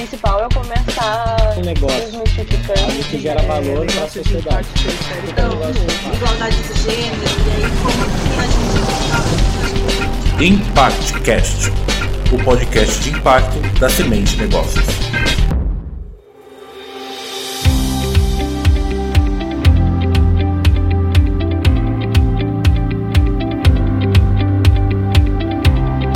principal é começar um negócio desmistificando. que gera valor para a sociedade. Então, igualdade de gênero, e aí como a gente ImpactCast, o podcast de impacto da Semente Negócios.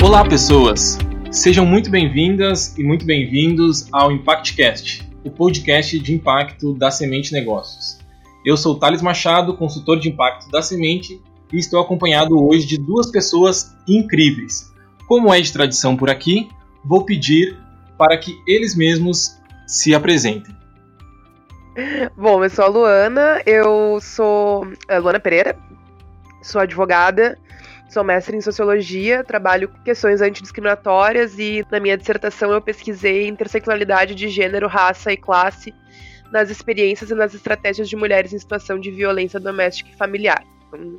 Olá, pessoas! Sejam muito bem-vindas e muito bem-vindos ao ImpactCast, o podcast de impacto da Semente Negócios. Eu sou Thales Machado, consultor de impacto da Semente, e estou acompanhado hoje de duas pessoas incríveis. Como é de tradição por aqui, vou pedir para que eles mesmos se apresentem. Bom, eu sou a Luana, eu sou a Luana Pereira, sou advogada, sou mestre em sociologia, trabalho com questões antidiscriminatórias e na minha dissertação eu pesquisei interseccionalidade de gênero, raça e classe nas experiências e nas estratégias de mulheres em situação de violência doméstica e familiar. Então,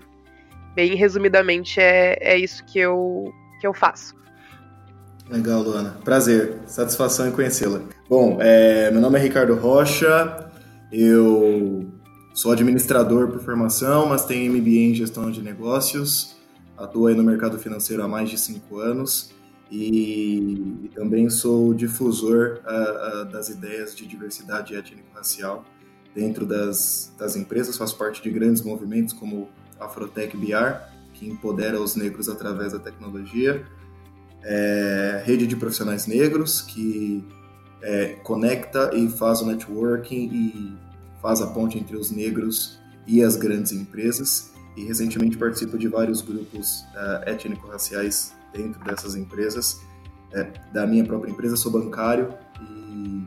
bem resumidamente, é, é isso que eu, que eu faço. Legal, Luana. Prazer, satisfação em conhecê-la. Bom, é, meu nome é Ricardo Rocha, eu sou administrador por formação, mas tenho MBA em gestão de negócios, atuo aí no mercado financeiro há mais de cinco anos e, e também sou difusor uh, uh, das ideias de diversidade étnico-racial dentro das, das empresas, faço parte de grandes movimentos como Afrotech BR, que empodera os negros através da tecnologia, é, rede de profissionais negros, que é, conecta e faz o networking e faz a ponte entre os negros e as grandes empresas. E recentemente participo de vários grupos uh, étnico-raciais dentro dessas empresas. É, da minha própria empresa, sou bancário e,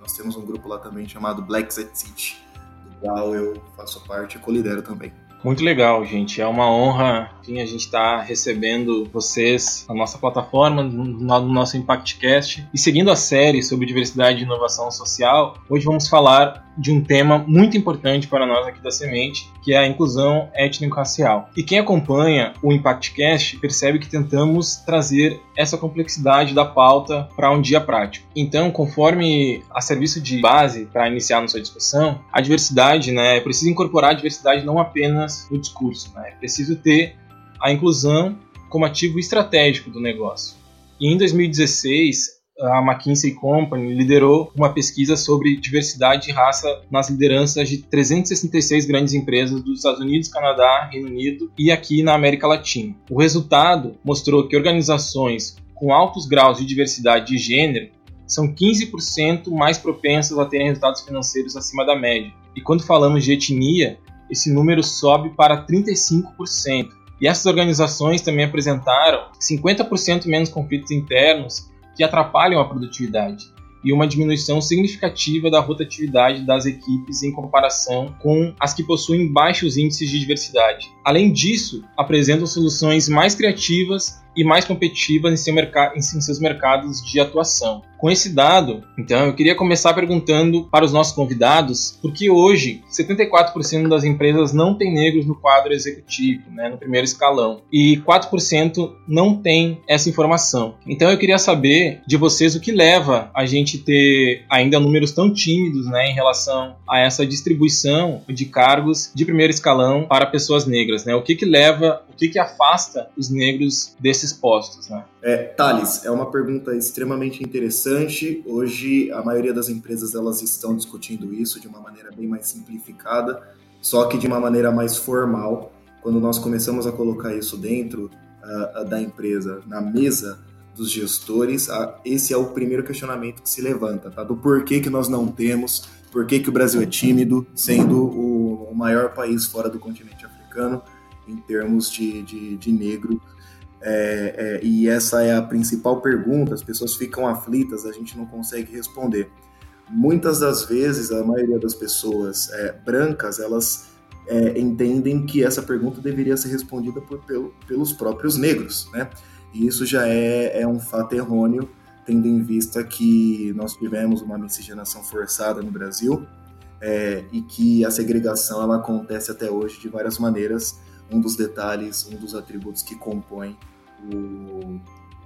nós temos um grupo lá também chamado Black Z City, do qual eu faço parte e colidero também. Muito legal, gente. É uma honra a gente estar tá recebendo vocês na nossa plataforma, no nosso ImpactCast. E seguindo a série sobre diversidade e inovação social, hoje vamos falar de um tema muito importante para nós aqui da Semente, que é a inclusão étnico-racial. E quem acompanha o ImpactCast percebe que tentamos trazer essa complexidade da pauta para um dia prático. Então, conforme a serviço de base para iniciar nossa discussão, a diversidade, né, preciso incorporar a diversidade não apenas no discurso, né, é preciso ter a inclusão como ativo estratégico do negócio. E em 2016, a McKinsey Company liderou uma pesquisa sobre diversidade de raça nas lideranças de 366 grandes empresas dos Estados Unidos, Canadá, Reino Unido e aqui na América Latina. O resultado mostrou que organizações com altos graus de diversidade de gênero são 15% mais propensas a terem resultados financeiros acima da média. E quando falamos de etnia, esse número sobe para 35%. E essas organizações também apresentaram 50% menos conflitos internos que atrapalham a produtividade e uma diminuição significativa da rotatividade das equipes em comparação com as que possuem baixos índices de diversidade. Além disso, apresentam soluções mais criativas e mais competitivas em, seu em seus mercados de atuação. Com esse dado, então, eu queria começar perguntando para os nossos convidados por que hoje 74% das empresas não têm negros no quadro executivo, né, no primeiro escalão, e 4% não tem essa informação. Então, eu queria saber de vocês o que leva a gente ter ainda números tão tímidos né, em relação a essa distribuição de cargos de primeiro escalão para pessoas negras. Né? O que, que leva, o que, que afasta os negros desses esses postos, né? É, Thales, é uma pergunta extremamente interessante. Hoje, a maioria das empresas elas estão discutindo isso de uma maneira bem mais simplificada, só que de uma maneira mais formal. Quando nós começamos a colocar isso dentro uh, da empresa, na mesa dos gestores, uh, esse é o primeiro questionamento que se levanta, tá? Do porquê que nós não temos, por que, que o Brasil é tímido, sendo o, o maior país fora do continente africano em termos de, de, de negro é, é, e essa é a principal pergunta, as pessoas ficam aflitas, a gente não consegue responder. Muitas das vezes, a maioria das pessoas é, brancas, elas é, entendem que essa pergunta deveria ser respondida por, pelo, pelos próprios negros, né? E isso já é, é um fato errôneo, tendo em vista que nós tivemos uma miscigenação forçada no Brasil é, e que a segregação ela acontece até hoje de várias maneiras, um dos detalhes, um dos atributos que compõem o,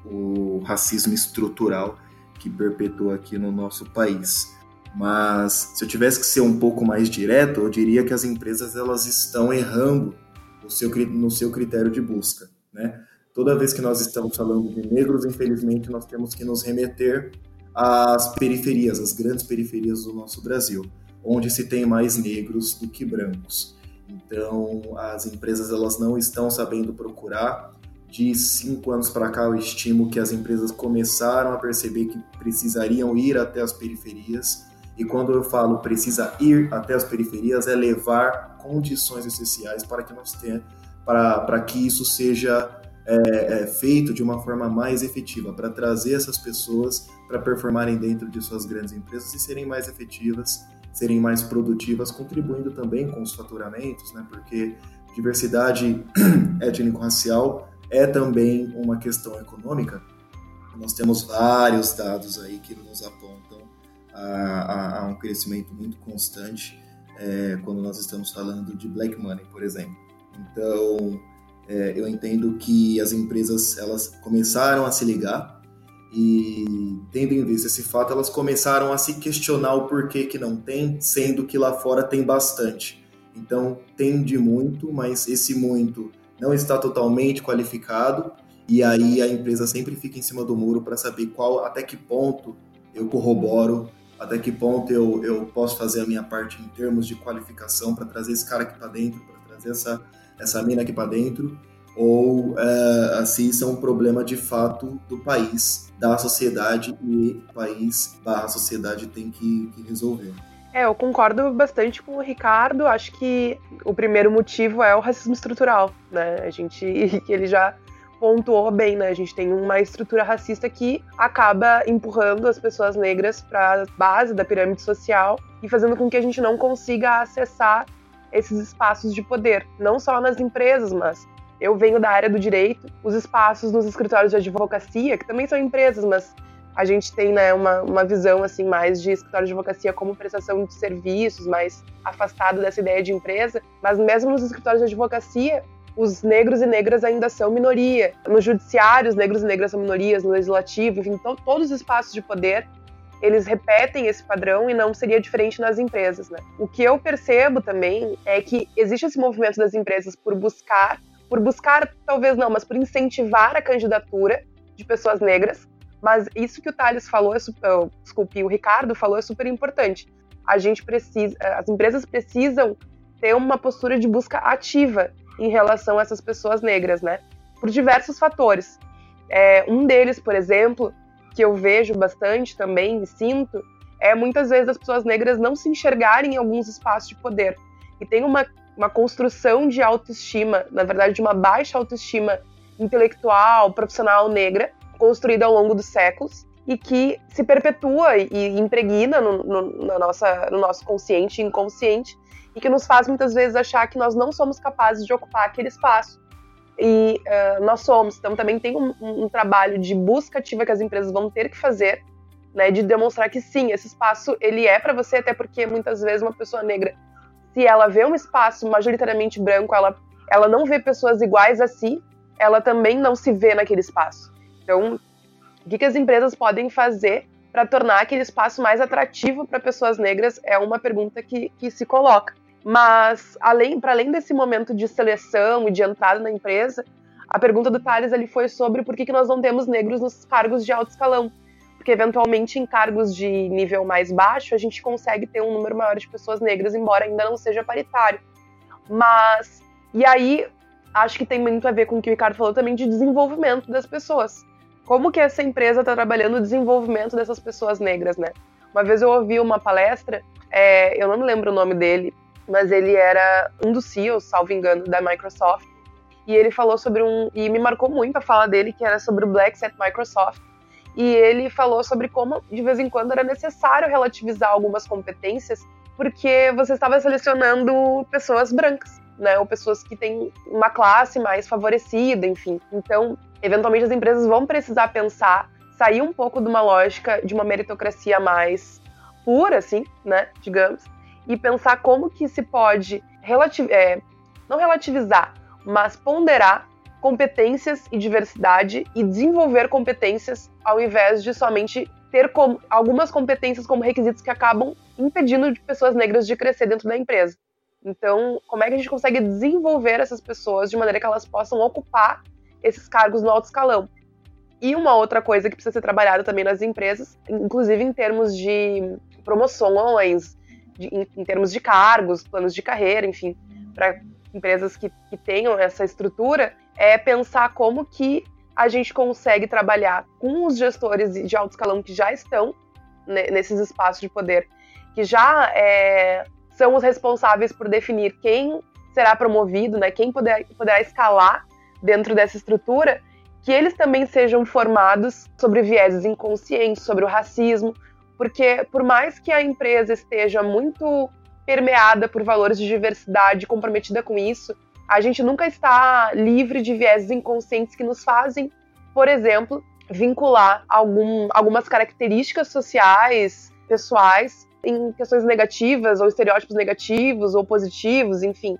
o racismo estrutural que perpetua aqui no nosso país. Mas se eu tivesse que ser um pouco mais direto, eu diria que as empresas elas estão errando no seu, no seu critério de busca, né? Toda vez que nós estamos falando de negros, infelizmente, nós temos que nos remeter às periferias, às grandes periferias do nosso Brasil, onde se tem mais negros do que brancos. Então, as empresas elas não estão sabendo procurar. De cinco anos para cá, eu estimo que as empresas começaram a perceber que precisariam ir até as periferias e quando eu falo precisa ir até as periferias, é levar condições essenciais para que nós tenhamos, para, para que isso seja é, é, feito de uma forma mais efetiva, para trazer essas pessoas para performarem dentro de suas grandes empresas e serem mais efetivas, serem mais produtivas, contribuindo também com os faturamentos, né? Porque diversidade étnico-racial é também uma questão econômica. Nós temos vários dados aí que nos apontam a, a, um crescimento muito constante é, quando nós estamos falando de black money, por exemplo. Então, é, eu entendo que as empresas elas começaram a se ligar e, tendo em vista esse fato, elas começaram a se questionar o porquê que não tem, sendo que lá fora tem bastante. Então, tem de muito, mas esse muito não está totalmente qualificado e aí a empresa sempre fica em cima do muro para saber qual até que ponto eu corroboro até que ponto eu, eu posso fazer a minha parte em termos de qualificação para trazer esse cara aqui para dentro, para trazer essa, essa mina aqui para dentro, ou é, isso é um problema de fato do país, da sociedade e o país barra sociedade tem que, que resolver. É, eu concordo bastante com o Ricardo. Acho que o primeiro motivo é o racismo estrutural, né? A gente, ele já pontuou bem, né? A gente tem uma estrutura racista que acaba empurrando as pessoas negras para a base da pirâmide social e fazendo com que a gente não consiga acessar esses espaços de poder, não só nas empresas, mas eu venho da área do direito, os espaços nos escritórios de advocacia, que também são empresas, mas a gente tem né, uma, uma visão assim mais de escritório de advocacia como prestação de serviços, mais afastado dessa ideia de empresa, mas mesmo nos escritórios de advocacia, os negros e negras ainda são minoria. No judiciário, os negros e negras são minorias, no legislativo, enfim, então, todos os espaços de poder eles repetem esse padrão e não seria diferente nas empresas, né? O que eu percebo também é que existe esse movimento das empresas por buscar, por buscar talvez não, mas por incentivar a candidatura de pessoas negras. Mas isso que o Thales falou, é super, oh, desculpe, o Ricardo falou é super importante. A gente precisa, as empresas precisam ter uma postura de busca ativa em relação a essas pessoas negras, né? Por diversos fatores. É, um deles, por exemplo, que eu vejo bastante também e sinto, é muitas vezes as pessoas negras não se enxergarem em alguns espaços de poder. E tem uma, uma construção de autoestima, na verdade, de uma baixa autoestima intelectual, profissional negra, construída ao longo dos séculos, e que se perpetua e impregna no, no, na nossa, no nosso consciente e inconsciente, e que nos faz muitas vezes achar que nós não somos capazes de ocupar aquele espaço. E uh, nós somos. Então também tem um, um, trabalho de busca ativa que as empresas vão ter que fazer, né, de demonstrar que sim, esse espaço ele é para você, até porque muitas vezes uma pessoa negra, se ela vê um espaço majoritariamente branco, ela, ela não vê pessoas iguais a si, ela também não se vê naquele espaço. Então, o que, que as empresas podem fazer para tornar aquele espaço mais atrativo para pessoas negras é uma pergunta que, que se coloca. Mas, além, para além desse momento de seleção e de entrada na empresa, a pergunta do Thales ali foi sobre por que, que nós não temos negros nos cargos de alto escalão. Porque, eventualmente, em cargos de nível mais baixo, a gente consegue ter um número maior de pessoas negras, embora ainda não seja paritário. Mas, e aí, acho que tem muito a ver com o que o Ricardo falou também de desenvolvimento das pessoas. Como que essa empresa está trabalhando o desenvolvimento dessas pessoas negras, né? Uma vez eu ouvi uma palestra, é, eu não me lembro o nome dele, mas ele era um dos CEOs, salvo engano, da Microsoft. E ele falou sobre um. E me marcou muito a fala dele, que era sobre o Black at Microsoft. E ele falou sobre como, de vez em quando, era necessário relativizar algumas competências, porque você estava selecionando pessoas brancas, né? Ou pessoas que têm uma classe mais favorecida, enfim. Então, eventualmente, as empresas vão precisar pensar, sair um pouco de uma lógica de uma meritocracia mais pura, assim, né? Digamos e pensar como que se pode relativ é, não relativizar, mas ponderar competências e diversidade e desenvolver competências ao invés de somente ter com, algumas competências como requisitos que acabam impedindo de pessoas negras de crescer dentro da empresa. Então, como é que a gente consegue desenvolver essas pessoas de maneira que elas possam ocupar esses cargos no alto escalão? E uma outra coisa que precisa ser trabalhada também nas empresas, inclusive em termos de promoções, de, em, em, termos de cargos, planos de carreira, enfim, para empresas que, que tenham essa estrutura, é pensar como que a gente consegue trabalhar com os gestores de alto escalão que já estão nesses espaços de poder, que já é, são os responsáveis por definir quem será promovido, né, quem poder, poderá escalar dentro dessa estrutura, que eles também sejam formados sobre vieses inconscientes, sobre o racismo, porque por mais que a empresa esteja muito permeada por valores de diversidade, comprometida com isso, a gente nunca está livre de vieses inconscientes que nos fazem, por exemplo, vincular algum, algumas características sociais, pessoais, em questões negativas, ou estereótipos negativos, ou positivos, enfim.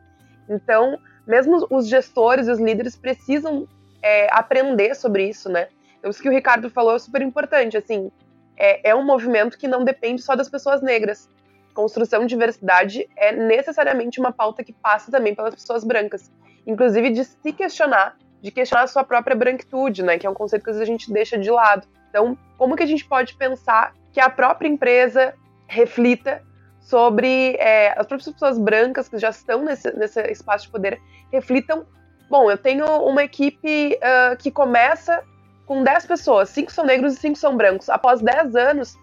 Então, mesmo os gestores e os líderes precisam é, aprender sobre isso, né? Então, isso que o Ricardo falou é super importante, assim, é, é um movimento que não depende só das pessoas negras construção de diversidade é necessariamente uma pauta que passa também pelas pessoas brancas, inclusive de se questionar, de questionar a sua própria branquitude, né, que é um conceito que a gente deixa de lado. Então, como que a gente pode pensar que a própria empresa reflita sobre é, as próprias pessoas brancas que já estão nesse, nesse espaço de poder reflitam. Bom, eu tenho uma equipe uh, que começa com 10 pessoas, 5 são negros e 5 são brancos. Após 10 anos,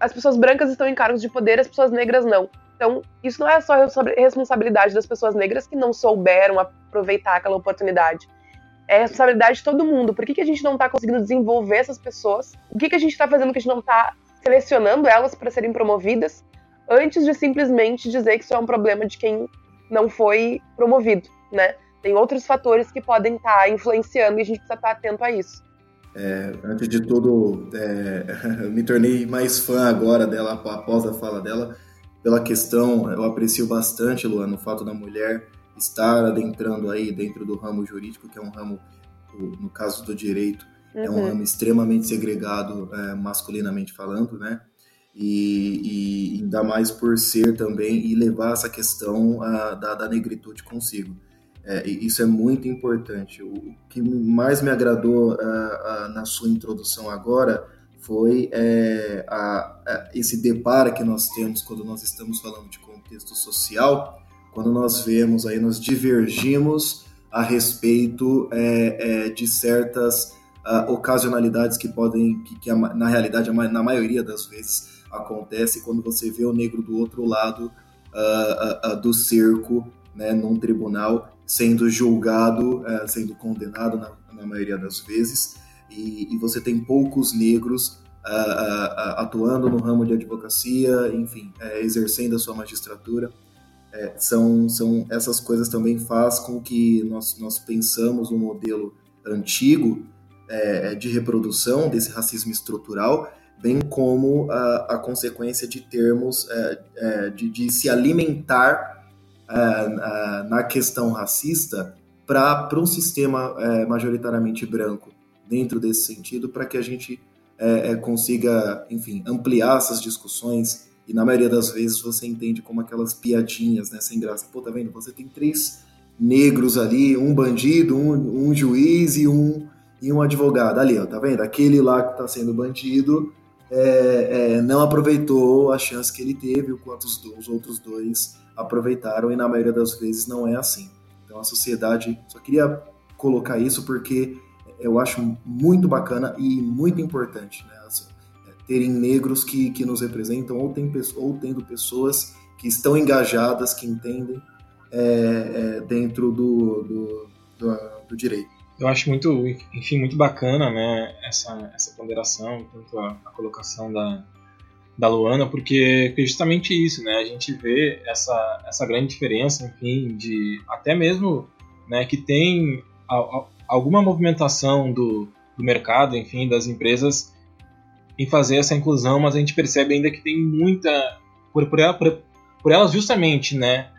as pessoas brancas estão em cargos de poder, as pessoas negras não. Então, isso não é só responsabilidade das pessoas negras que não souberam aproveitar aquela oportunidade. É responsabilidade de todo mundo. Por que, que a gente não está conseguindo desenvolver essas pessoas? O que, que a gente está fazendo que a gente não está selecionando elas para serem promovidas antes de simplesmente dizer que isso é um problema de quem não foi promovido, né? Tem outros fatores que podem estar tá influenciando e a gente precisa estar tá atento a isso. É, antes de tudo, é, me tornei mais fã agora dela, após a fala dela, pela questão, eu aprecio bastante, Luana, o fato da mulher estar adentrando aí dentro do ramo jurídico, que é um ramo, no caso do direito, uhum. é um uhum. ramo extremamente segregado, é, masculinamente falando, né? E, e, ainda mais por ser também e levar essa questão a, da, da negritude consigo. É, isso é muito importante. O que mais me agradou uh, uh, na sua introdução agora foi é, a, a, esse deparo que nós temos quando nós estamos falando de contexto social, quando nós vemos aí, nós divergimos a respeito é, de certas ocasionalidades que podem, que, que na realidade, na maioria das vezes, acontece quando você vê o negro do outro lado do cerco, né, num tribunal, sendo julgado, é, sendo condenado na, na, maioria das vezes, e, e você tem poucos negros uh, uh, atuando no ramo de advocacia, enfim, exercendo a sua magistratura. É, são, são essas coisas também faz com que nós, nós pensamos um modelo antigo é, de reprodução desse racismo estrutural, bem como a, a consequência de termos é, é de, de se alimentar na questão racista para um sistema uh, majoritariamente branco dentro desse sentido, para que a gente consiga, enfim, ampliar essas discussões e na maioria das vezes você entende como aquelas piadinhas, né, sem graça. Pô, tá vendo? Você tem três negros ali, um bandido, um, um juiz e um, e um advogado. Ali, ó, tá vendo? Aquele lá que tá sendo bandido é, é, não aproveitou a chance que ele teve, enquanto os, os outros dois aproveitaram e na maioria das vezes não é assim. Então a sociedade, só queria colocar isso porque eu acho muito bacana e muito importante, né? Assim, terem negros que, que nos representam ou, tem, ou tendo pessoas que estão engajadas, que entendem é, é, dentro do, do, do, do, direito. Eu acho muito, enfim, muito bacana, né, essa, essa ponderação, tanto a, a colocação da, da Luana, porque é justamente isso, né? A gente vê essa, essa grande diferença, enfim, de até mesmo né, que tem a, a, alguma movimentação do, do mercado, enfim, das empresas em fazer essa inclusão, mas a gente percebe ainda que tem muita por, por, por, por elas justamente, né,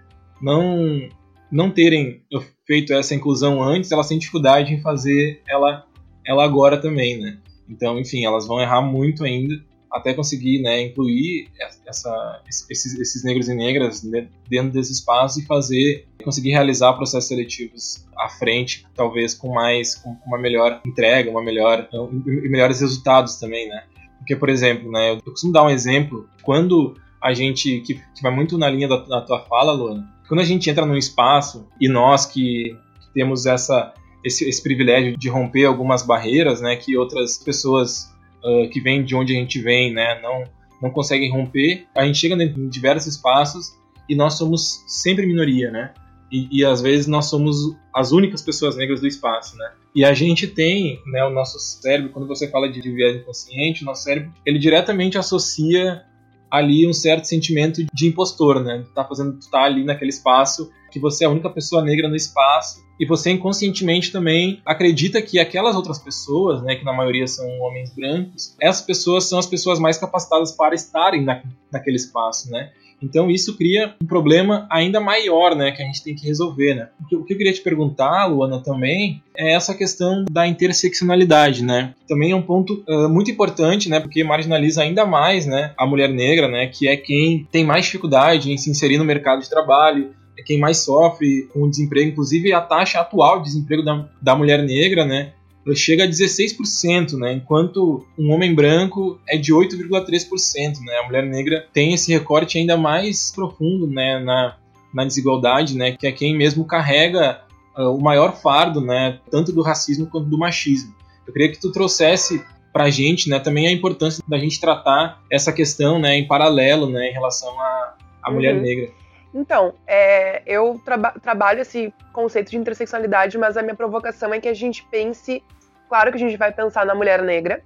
não não terem feito essa inclusão antes, elas têm dificuldade em fazer ela ela agora também, né? Então, enfim, elas vão errar muito ainda até conseguir né, incluir essa, esses, esses, negros e negras dentro desse espaço e fazer, conseguir realizar processos seletivos à frente, talvez com mais, com uma melhor entrega, uma melhor, e melhores resultados também, né? Porque, por exemplo, né, eu costumo dar um exemplo, quando a gente, que, que vai muito na linha da, da tua fala, Luana, quando a gente entra num espaço e nós que, que temos essa, esse, esse, privilégio de romper algumas barreiras, né, que outras pessoas uh, que vêm de onde a gente vem, né, não, não conseguem romper, a gente chega em diversos espaços e nós somos sempre minoria, né? E, e, às vezes nós somos as únicas pessoas negras do espaço, né? E a gente tem, né, o nosso cérebro, quando você fala de viés inconsciente, o nosso cérebro, ele diretamente associa ali um certo sentimento de impostor, né? Tá fazendo, tá ali naquele espaço que você é a única pessoa negra no espaço e você inconscientemente também acredita que aquelas outras pessoas, né, que na maioria são homens brancos, essas pessoas são as pessoas mais capacitadas para estarem na, naquele espaço, né? Então isso cria um problema ainda maior, né, que a gente tem que resolver, né? O que, eu queria te perguntar, Luana, também é essa questão da interseccionalidade, né? Também é um ponto uh, muito importante, né, porque marginaliza ainda mais, né, a mulher negra, né, que é quem tem mais dificuldade em se inserir no mercado de trabalho, é quem mais sofre com o desemprego, inclusive a taxa atual de desemprego da, da mulher negra, né, chega a 16%, né? Enquanto um homem branco é de 8,3%, né? A mulher negra tem esse recorte ainda mais profundo, né? Na, na desigualdade, né? Que é quem mesmo carrega uh, o maior fardo, né? Tanto do racismo quanto do machismo. Eu queria que tu trouxesse para a gente, né? Também a importância da gente tratar essa questão, né? Em paralelo, né? Em relação à, à uhum. mulher negra. Então, é, eu traba trabalho esse conceito de interseccionalidade, mas a minha provocação é que a gente pense, claro que a gente vai pensar na mulher negra,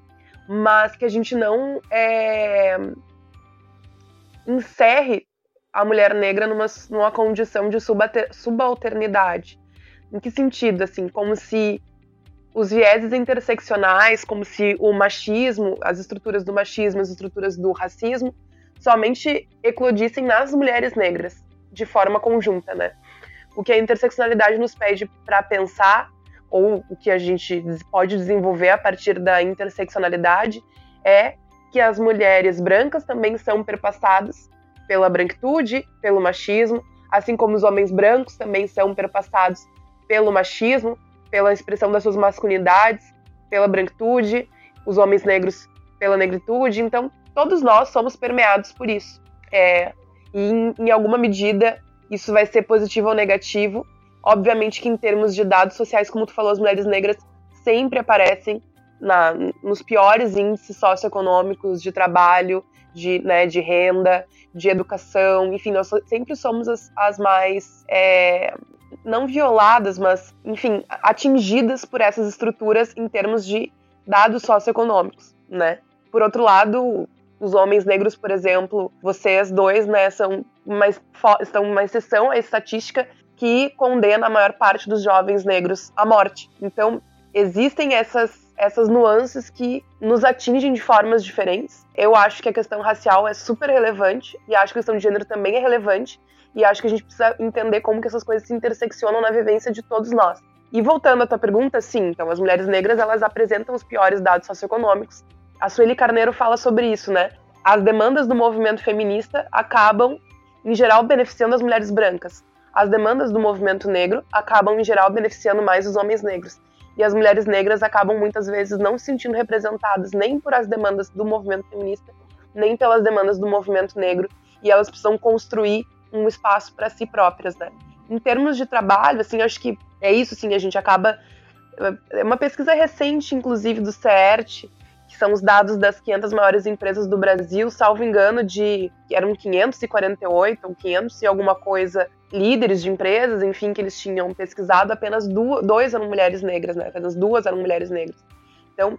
mas que a gente não é, encerre a mulher negra numa, numa condição de subalternidade. Em que sentido? Assim, como se os vieses interseccionais, como se o machismo, as estruturas do machismo, as estruturas do racismo, somente eclodissem nas mulheres negras de forma conjunta, né? O que a interseccionalidade nos pede para pensar, ou o que a gente pode desenvolver a partir da interseccionalidade, é que as mulheres brancas também são perpassadas pela branquitude, pelo machismo, assim como os homens brancos também são perpassados pelo machismo, pela expressão das suas masculinidades, pela branquitude, os homens negros pela negritude. Então, todos nós somos permeados por isso. É, e em, em alguma medida isso vai ser positivo ou negativo. Obviamente que em termos de dados sociais, como tu falou, as mulheres negras sempre aparecem na, nos piores índices socioeconômicos de trabalho, de, né, de renda, de educação, enfim, nós sempre somos as, as mais é, não violadas, mas enfim, atingidas por essas estruturas em termos de dados socioeconômicos, né? Por outro lado, os homens negros, por exemplo, vocês dois, né, são uma, estão uma exceção à estatística que condena a maior parte dos jovens negros à morte. Então, existem essas, essas nuances que nos atingem de formas diferentes. Eu acho que a questão racial é super relevante e acho que a questão de gênero também é relevante e acho que a gente precisa entender como que essas coisas se interseccionam na vivência de todos nós. E voltando à tua pergunta, sim, então as mulheres negras elas apresentam os piores dados socioeconômicos, a Sueli Carneiro fala sobre isso, né? As demandas do movimento feminista acabam, em geral, beneficiando as mulheres brancas. As demandas do movimento negro acabam, em geral, beneficiando mais os homens negros. E as mulheres negras acabam, muitas vezes, não se sentindo representadas nem por as demandas do movimento feminista, nem pelas demandas do movimento negro. E elas precisam construir um espaço para si próprias, né? Em termos de trabalho, assim, acho que é isso, sim, a gente acaba... É uma pesquisa recente, inclusive, do CERT, são os dados das 500 maiores empresas do Brasil, salvo engano, de eram 548 ou 500 e alguma coisa líderes de empresas, enfim, que eles tinham pesquisado, apenas duas, dois eram mulheres negras, né? Apenas duas eram mulheres negras. Então,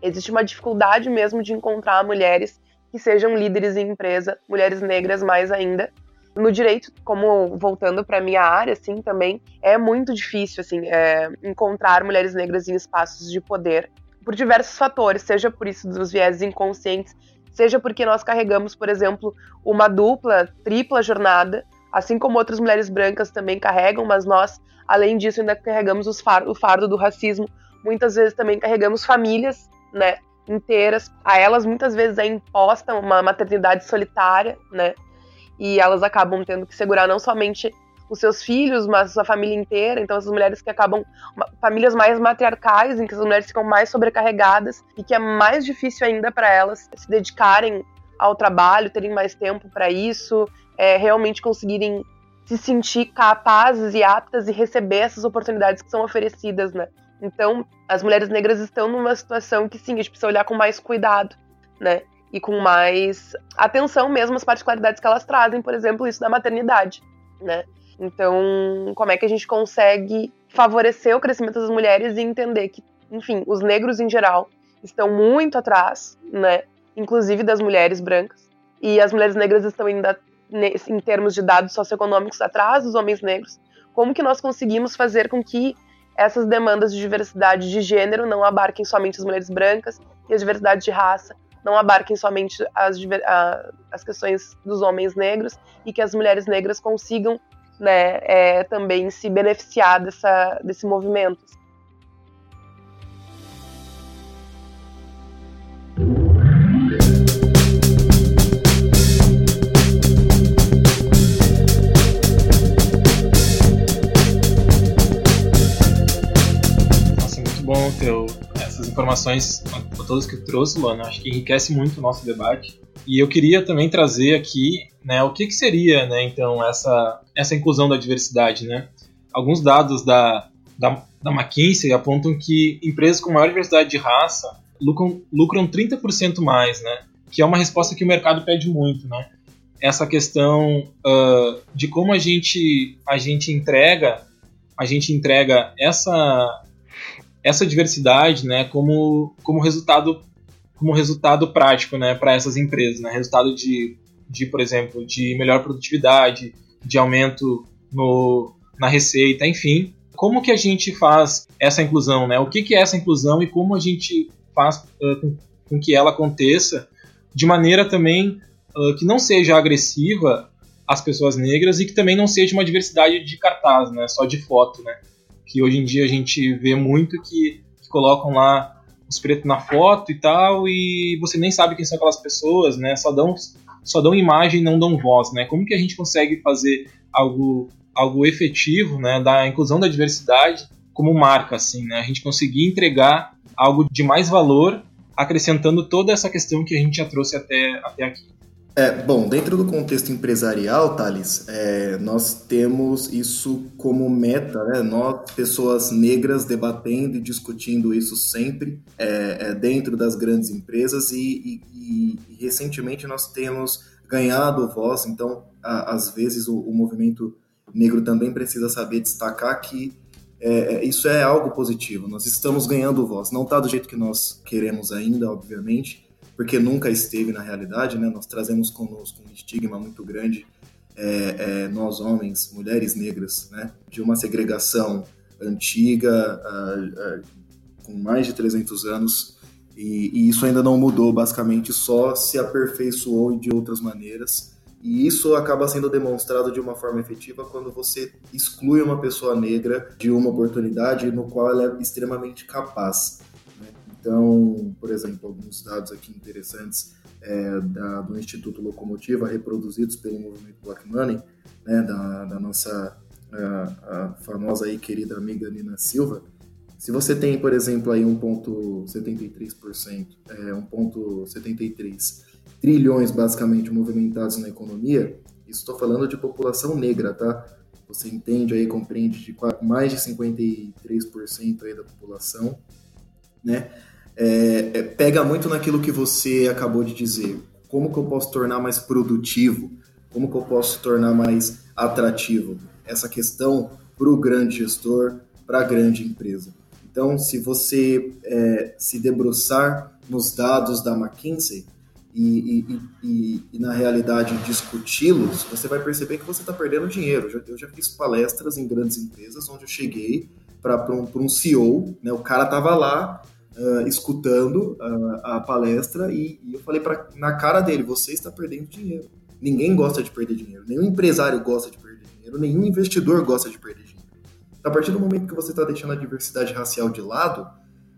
existe uma dificuldade mesmo de encontrar mulheres que sejam líderes em empresa, mulheres negras mais ainda. No direito, como voltando para minha área, assim, também é muito difícil, assim, é, encontrar mulheres negras em espaços de poder por diversos fatores, seja por isso dos viés inconscientes, seja porque nós carregamos, por exemplo, uma dupla, tripla jornada, assim como outras mulheres brancas também carregam, mas nós, além disso, ainda carregamos fardo, o fardo do racismo. Muitas vezes também carregamos famílias, né, inteiras. A elas muitas vezes é imposta uma maternidade solitária, né? E elas acabam tendo que segurar não somente os seus filhos, mas a família inteira. Então, essas mulheres que acabam. famílias mais matriarcais, em que as mulheres ficam mais sobrecarregadas e que é mais difícil ainda para elas se dedicarem ao trabalho, terem mais tempo para isso, é, realmente conseguirem se sentir capazes e aptas e receber essas oportunidades que são oferecidas, né? Então, as mulheres negras estão numa situação que sim, a gente precisa olhar com mais cuidado, né? E com mais atenção mesmo às particularidades que elas trazem, por exemplo, isso da maternidade, né? Então, como é que a gente consegue favorecer o crescimento das mulheres e entender que, enfim, os negros em geral estão muito atrás, né? Inclusive das mulheres brancas. E as mulheres negras estão ainda, em termos de dados socioeconômicos, atrás dos homens negros. Como que nós conseguimos fazer com que essas demandas de diversidade de gênero não abarquem somente as mulheres brancas e a diversidade de raça não abarquem somente as, as questões dos homens negros e que as mulheres negras consigam né, é, também se beneficiar dessa, desse movimento. Nossa, muito bom ter essas informações, todas que trouxe, Luana. Acho que enriquece muito o nosso debate. E eu queria também trazer aqui né, o que, que seria, né, então, essa, essa inclusão da diversidade, né? Alguns dados da, da, da McKinsey apontam que empresas com maior diversidade de raça lucram, lucram 30% mais, né? Que é uma resposta que o mercado pede muito, né? Essa questão uh, de como a gente, a gente entrega a gente entrega essa essa diversidade, né, como, como resultado como resultado prático, né, para essas empresas, né, resultado de de, por exemplo, de melhor produtividade, de aumento no, na receita, enfim. Como que a gente faz essa inclusão, né? O que, que é essa inclusão e como a gente faz uh, com, com, que ela aconteça de maneira também uh, que não seja agressiva às pessoas negras e que também não seja uma diversidade de cartaz, né? Só de foto, né? Que hoje em dia a gente vê muito que, que colocam lá os pretos na foto e tal, e você nem sabe quem são aquelas pessoas, né? Só dão só dão imagem não dão voz, né? Como que a gente consegue fazer algo, algo efetivo, né, da inclusão da diversidade como marca, assim, né? A gente conseguir entregar algo de mais valor, acrescentando toda essa questão que a gente já trouxe até, até aqui. É, bom, dentro do contexto empresarial, Thales, é, nós temos isso como meta, né? Nós, pessoas negras, debatendo e discutindo isso sempre é, é, dentro das grandes empresas e, e, e, recentemente nós temos ganhado voz, então, a, às vezes, o, o, movimento negro também precisa saber destacar que é, é, isso é algo positivo, nós estamos ganhando voz, não está do jeito que nós queremos ainda, obviamente, porque nunca esteve na realidade, né? Nós trazemos conosco um estigma muito grande, é, é, nós homens, mulheres negras, né? De uma segregação antiga, uh, uh, com mais de 300 anos, e, e, isso ainda não mudou, basicamente só se aperfeiçoou de outras maneiras. E isso acaba sendo demonstrado de uma forma efetiva quando você exclui uma pessoa negra de uma oportunidade no qual ela é extremamente capaz. Então, por exemplo, alguns dados aqui interessantes é, da, do Instituto Locomotiva, reproduzidos pelo movimento Black Money, né, da, da nossa a, a famosa e querida amiga Nina Silva, se você tem, por exemplo, aí 1,73%, é, 1,73 trilhões basicamente movimentados na economia, estou falando de população negra, tá? Você entende aí, compreende de mais de 53% aí da população, né? É, é, pega muito naquilo que você acabou de dizer. Como que eu posso tornar mais produtivo? Como que eu posso tornar mais atrativo? Essa questão para o grande gestor, para a grande empresa. Então, se você é, se debruçar nos dados da McKinsey e, e, e, e na realidade discuti-los, você vai perceber que você está perdendo dinheiro. Eu já, fiz palestras em grandes empresas onde eu cheguei para um, um CEO, né, o cara estava lá uh, escutando uh, a palestra e, e eu falei pra, na cara dele: você está perdendo dinheiro. Ninguém gosta de perder dinheiro, nenhum empresário gosta de perder dinheiro, nenhum investidor gosta de perder dinheiro. A partir do momento que você está deixando a diversidade racial de lado,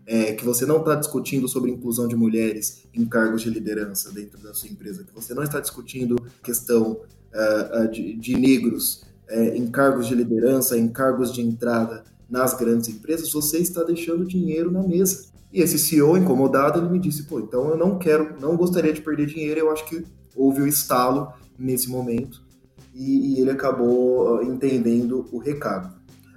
é, que você não está discutindo sobre inclusão de mulheres em cargos de liderança dentro da sua empresa, que você não está discutindo questão uh, de, de, negros uh, em cargos de liderança, em cargos de entrada nas grandes empresas, você está deixando dinheiro na mesa. E esse CEO incomodado, ele me disse, pô, então eu não quero, não gostaria de perder dinheiro, eu acho que houve o estalo nesse momento e, e ele acabou entendendo o recado.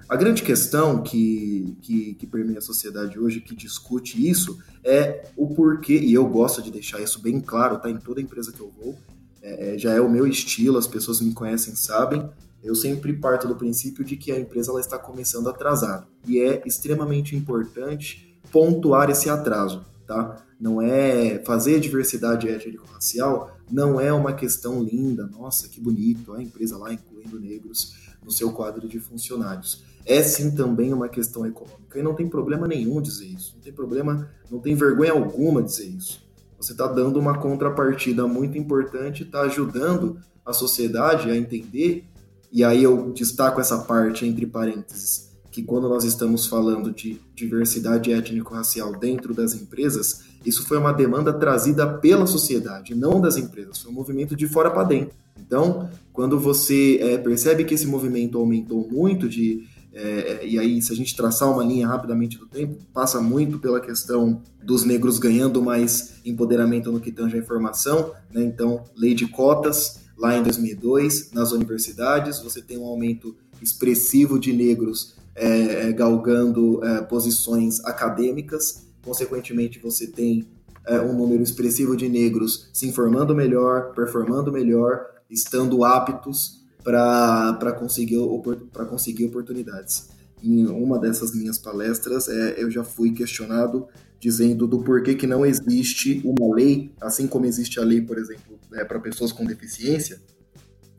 A grande questão que, que, que, permeia a sociedade hoje, que discute isso, é o porquê, e eu gosto de deixar isso bem claro, tá? Em toda empresa que eu vou, é, é, já é o meu estilo, as pessoas me conhecem, sabem. Eu sempre parto do princípio de que a empresa ela está começando atrasada. E é extremamente importante pontuar esse atraso, tá? Não é fazer diversidade étnico-racial, não é uma questão linda, nossa, que bonito, a empresa lá incluindo negros no seu quadro de funcionários é sim também uma questão econômica. E não tem problema nenhum dizer isso. Não tem problema, não tem vergonha alguma dizer isso. Você está dando uma contrapartida muito importante, está ajudando a sociedade a entender, e aí eu destaco essa parte entre parênteses, que quando nós estamos falando de diversidade étnico-racial dentro das empresas, isso foi uma demanda trazida pela sociedade, não das empresas, foi um movimento de fora para dentro. Então, quando você é, percebe que esse movimento aumentou muito de é, e aí, se a gente traçar uma linha rapidamente do tempo, passa muito pela questão dos negros ganhando mais empoderamento no que tange a informação. Né? Então, lei de cotas, lá em 2002, nas universidades, você tem um aumento expressivo de negros é, é, galgando é, posições acadêmicas, consequentemente, você tem é, um número expressivo de negros se informando melhor, performando melhor, estando aptos para conseguir, conseguir oportunidades. Em uma dessas minhas palestras, é, eu já fui questionado dizendo do porquê que não existe uma lei, assim como existe a lei, por exemplo, é, para pessoas com deficiência,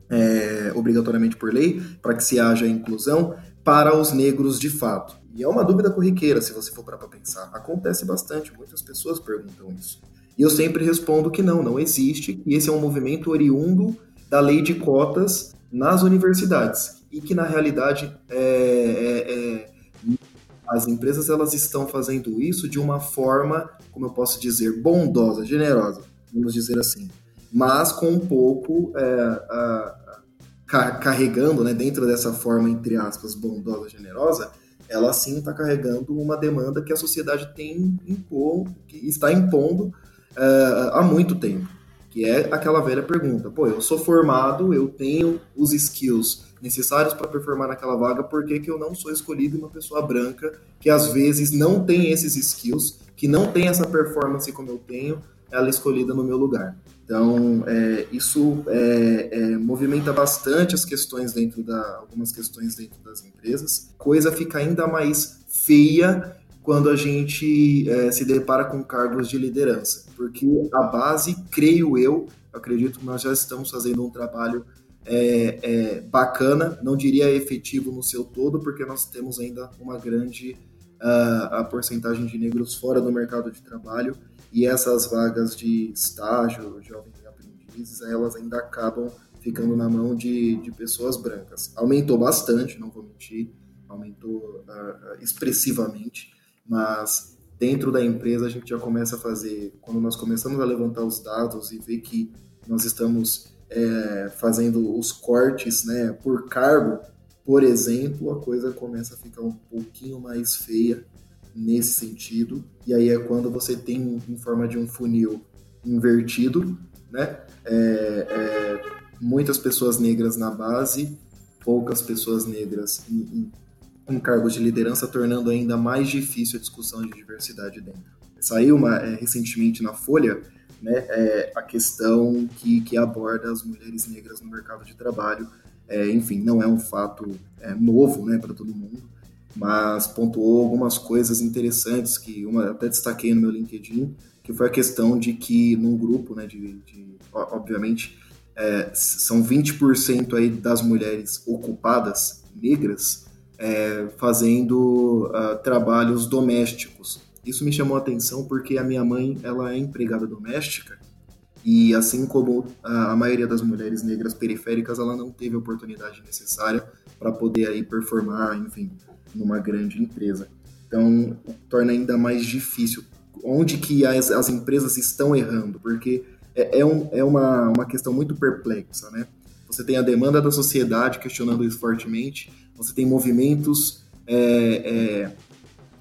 é, obrigatoriamente por lei, para que se haja inclusão, para os negros de fato. E é uma dúvida corriqueira, se você for para pensar. Acontece bastante, muitas pessoas perguntam isso. E eu sempre respondo que não, não existe, e esse é um movimento oriundo da lei de cotas nas universidades e que na realidade é, é, é, as empresas elas estão fazendo isso de uma forma, como eu posso dizer, bondosa, generosa, vamos dizer assim, mas com um pouco é, a, carregando, né, dentro dessa forma entre aspas bondosa, generosa, ela sim está carregando uma demanda que a sociedade tem impor, que está impondo é, há muito tempo que é aquela velha pergunta: pô, eu sou formado, eu tenho os skills necessários para performar naquela vaga, por que, que eu não sou escolhido uma pessoa branca que às vezes não tem esses skills, que não tem essa performance como eu tenho, ela é escolhida no meu lugar? Então, é, isso é, é, movimenta bastante as questões dentro da, algumas questões dentro das empresas. Coisa fica ainda mais feia quando a gente é, se depara com cargos de liderança, porque a base, creio eu, acredito que nós já estamos fazendo um trabalho é, é, bacana, não diria efetivo no seu todo, porque nós temos ainda uma grande uh, a porcentagem de negros fora do mercado de trabalho e essas vagas de estágio, jovens aprendizes, elas ainda acabam ficando na mão de, de pessoas brancas. Aumentou bastante, não vou mentir, aumentou uh, expressivamente, mas dentro da empresa a gente já começa a fazer, quando nós começamos a levantar os dados e ver que nós estamos é, fazendo os cortes né, por cargo, por exemplo, a coisa começa a ficar um pouquinho mais feia nesse sentido. E aí é quando você tem em forma de um funil invertido, né? É, é, muitas pessoas negras na base, poucas pessoas negras em, em em cargos de liderança, tornando ainda mais difícil a discussão de diversidade dentro. Saiu uma, é, recentemente na Folha né, é, a questão que, que aborda as mulheres negras no mercado de trabalho. É, enfim, não é um fato é, novo né, para todo mundo, mas pontuou algumas coisas interessantes que uma até destaquei no meu LinkedIn, que foi a questão de que num grupo, né, de, de obviamente, é, são 20% aí das mulheres ocupadas negras, é, fazendo uh, trabalhos domésticos. Isso me chamou a atenção porque a minha mãe ela é empregada doméstica e assim como a, a maioria das mulheres negras periféricas, ela não teve a oportunidade necessária para poder aí performar, enfim, numa grande empresa. Então, torna ainda mais difícil. Onde que as, as empresas estão errando? Porque é, é, um, é uma, uma questão muito perplexa, né? Você tem a demanda da sociedade questionando isso fortemente, você tem movimentos, é,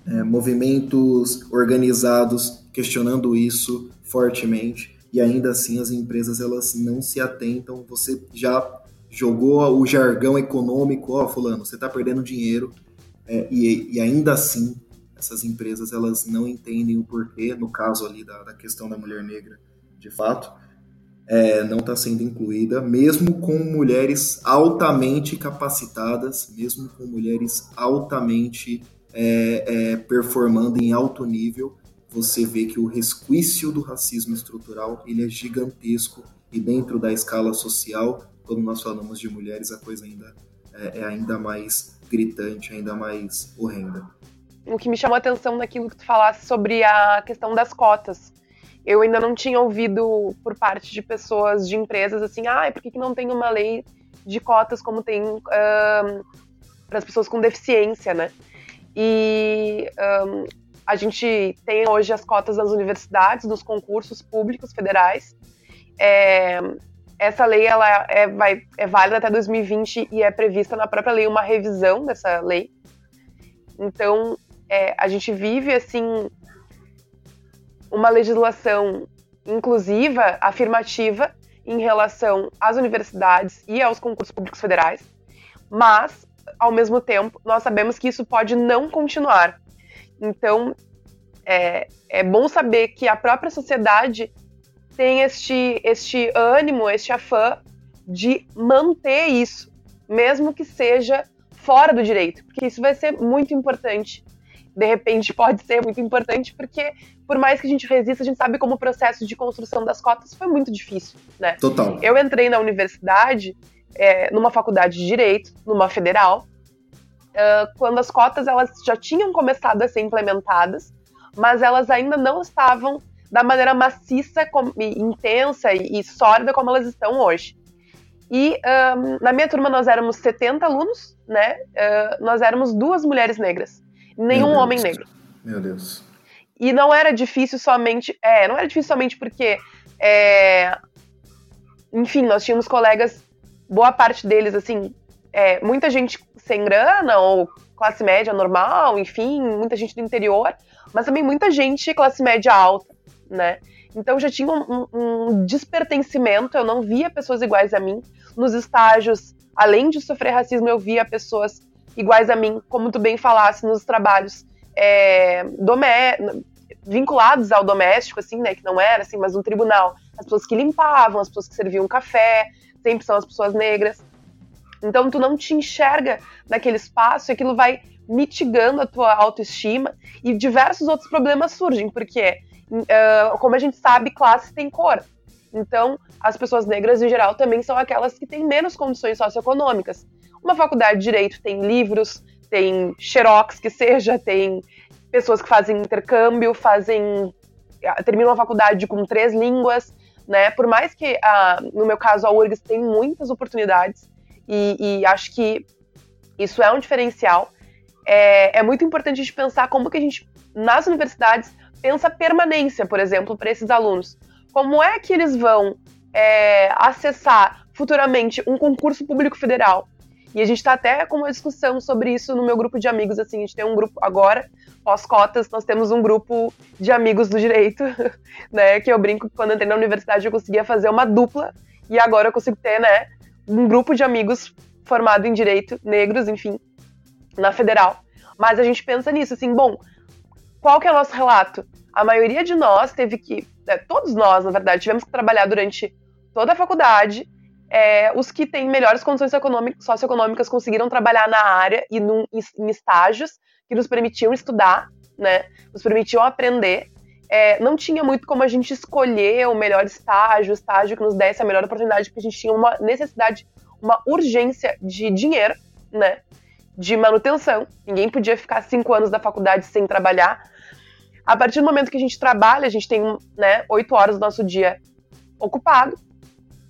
é, é movimentos organizados questionando isso fortemente, e ainda assim as empresas elas não se atentam. Você já jogou o jargão econômico, ó, oh, fulano, você está perdendo dinheiro, é, e, e, ainda assim essas empresas elas não entendem o porquê, no caso ali da, da questão da mulher negra, de fato, é, não está sendo incluída, mesmo com mulheres altamente capacitadas, mesmo com mulheres altamente é, é, performando em alto nível, você vê que o resquício do racismo estrutural ele é gigantesco e dentro da escala social, quando nós falamos de mulheres, a coisa ainda é, é ainda mais gritante, ainda mais horrenda. O que me chamou a atenção naquilo que tu falasse sobre a questão das cotas eu ainda não tinha ouvido por parte de pessoas, de empresas, assim, ah, por que, que não tem uma lei de cotas como tem para as pessoas com deficiência, né? E um, a gente tem hoje as cotas das universidades, dos concursos públicos federais. É, essa lei ela é, vai, é válida até 2020 e é prevista na própria lei uma revisão dessa lei. Então, é, a gente vive assim uma legislação inclusiva, afirmativa, em relação às universidades e aos concursos públicos federais, mas, ao mesmo tempo, nós sabemos que isso pode não continuar. Então, é, é bom saber que a própria sociedade tem este, este ânimo, este afã de manter isso, mesmo que seja fora do direito, porque isso vai ser muito importante de repente pode ser muito importante, porque por mais que a gente resista, a gente sabe como o processo de construção das cotas foi muito difícil, né? Total. Eu entrei na universidade, é, numa faculdade de Direito, numa federal, uh, quando as cotas elas já tinham começado a ser implementadas, mas elas ainda não estavam da maneira maciça, com, e intensa e, e, sólida como elas estão hoje. E um, na minha turma nós éramos 70 alunos, né? Uh, nós éramos duas mulheres negras nenhum homem negro. Meu Deus. E não era difícil somente. É, não era difícil somente porque. É, enfim, nós tínhamos colegas, boa parte deles, assim, é, muita gente sem grana ou classe média normal, enfim, muita gente do interior, mas também muita gente classe média alta, né? Então já tinha um, um despertencimento, eu não via pessoas iguais a mim. Nos estágios, além de sofrer racismo, eu via pessoas iguais a mim, como tu bem falasse, nos trabalhos é, vinculados ao doméstico, assim, né, que não era assim, mas no tribunal, as pessoas que limpavam, as pessoas que serviam café, sempre são as pessoas negras. Então tu não te enxerga naquele espaço e aquilo vai mitigando a tua autoestima e diversos outros problemas surgem, porque, uh, como a gente sabe, classe tem cor. Então, as pessoas negras, em geral, também são aquelas que têm menos condições socioeconômicas. Uma faculdade de direito tem livros, tem xerox que seja, tem pessoas que fazem intercâmbio, fazem ah, terminam a faculdade com três línguas, né? Por mais que, ah, no meu caso, a URGS tem muitas oportunidades e, e acho que isso é um diferencial. É, é, muito importante a gente pensar como que a gente, nas universidades, pensa permanência, por exemplo, para esses alunos. Como é que eles vão é, acessar futuramente um concurso público federal? E a gente está até com uma discussão sobre isso no meu grupo de amigos, assim, a gente tem um grupo agora, pós-cotas, nós temos um grupo de amigos do direito, né, que eu brinco que quando eu entrei na universidade eu conseguia fazer uma dupla, e agora eu consigo ter, né, um grupo de amigos formado em direito, negros, enfim, na federal. Mas a gente pensa nisso, assim, bom, qual que é o nosso relato? A maioria de nós teve que, né, todos nós, na verdade, tivemos que trabalhar durante toda a faculdade, é, os que têm melhores condições socioeconômicas conseguiram trabalhar na área e num, em estágios que nos permitiam estudar, né, nos permitiam aprender. É, não tinha muito como a gente escolher o melhor estágio, o estágio que nos desse a melhor oportunidade, porque a gente tinha uma necessidade, uma urgência de dinheiro, né, de manutenção. Ninguém podia ficar cinco anos da faculdade sem trabalhar. A partir do momento que a gente trabalha, a gente tem né, oito horas do nosso dia ocupado,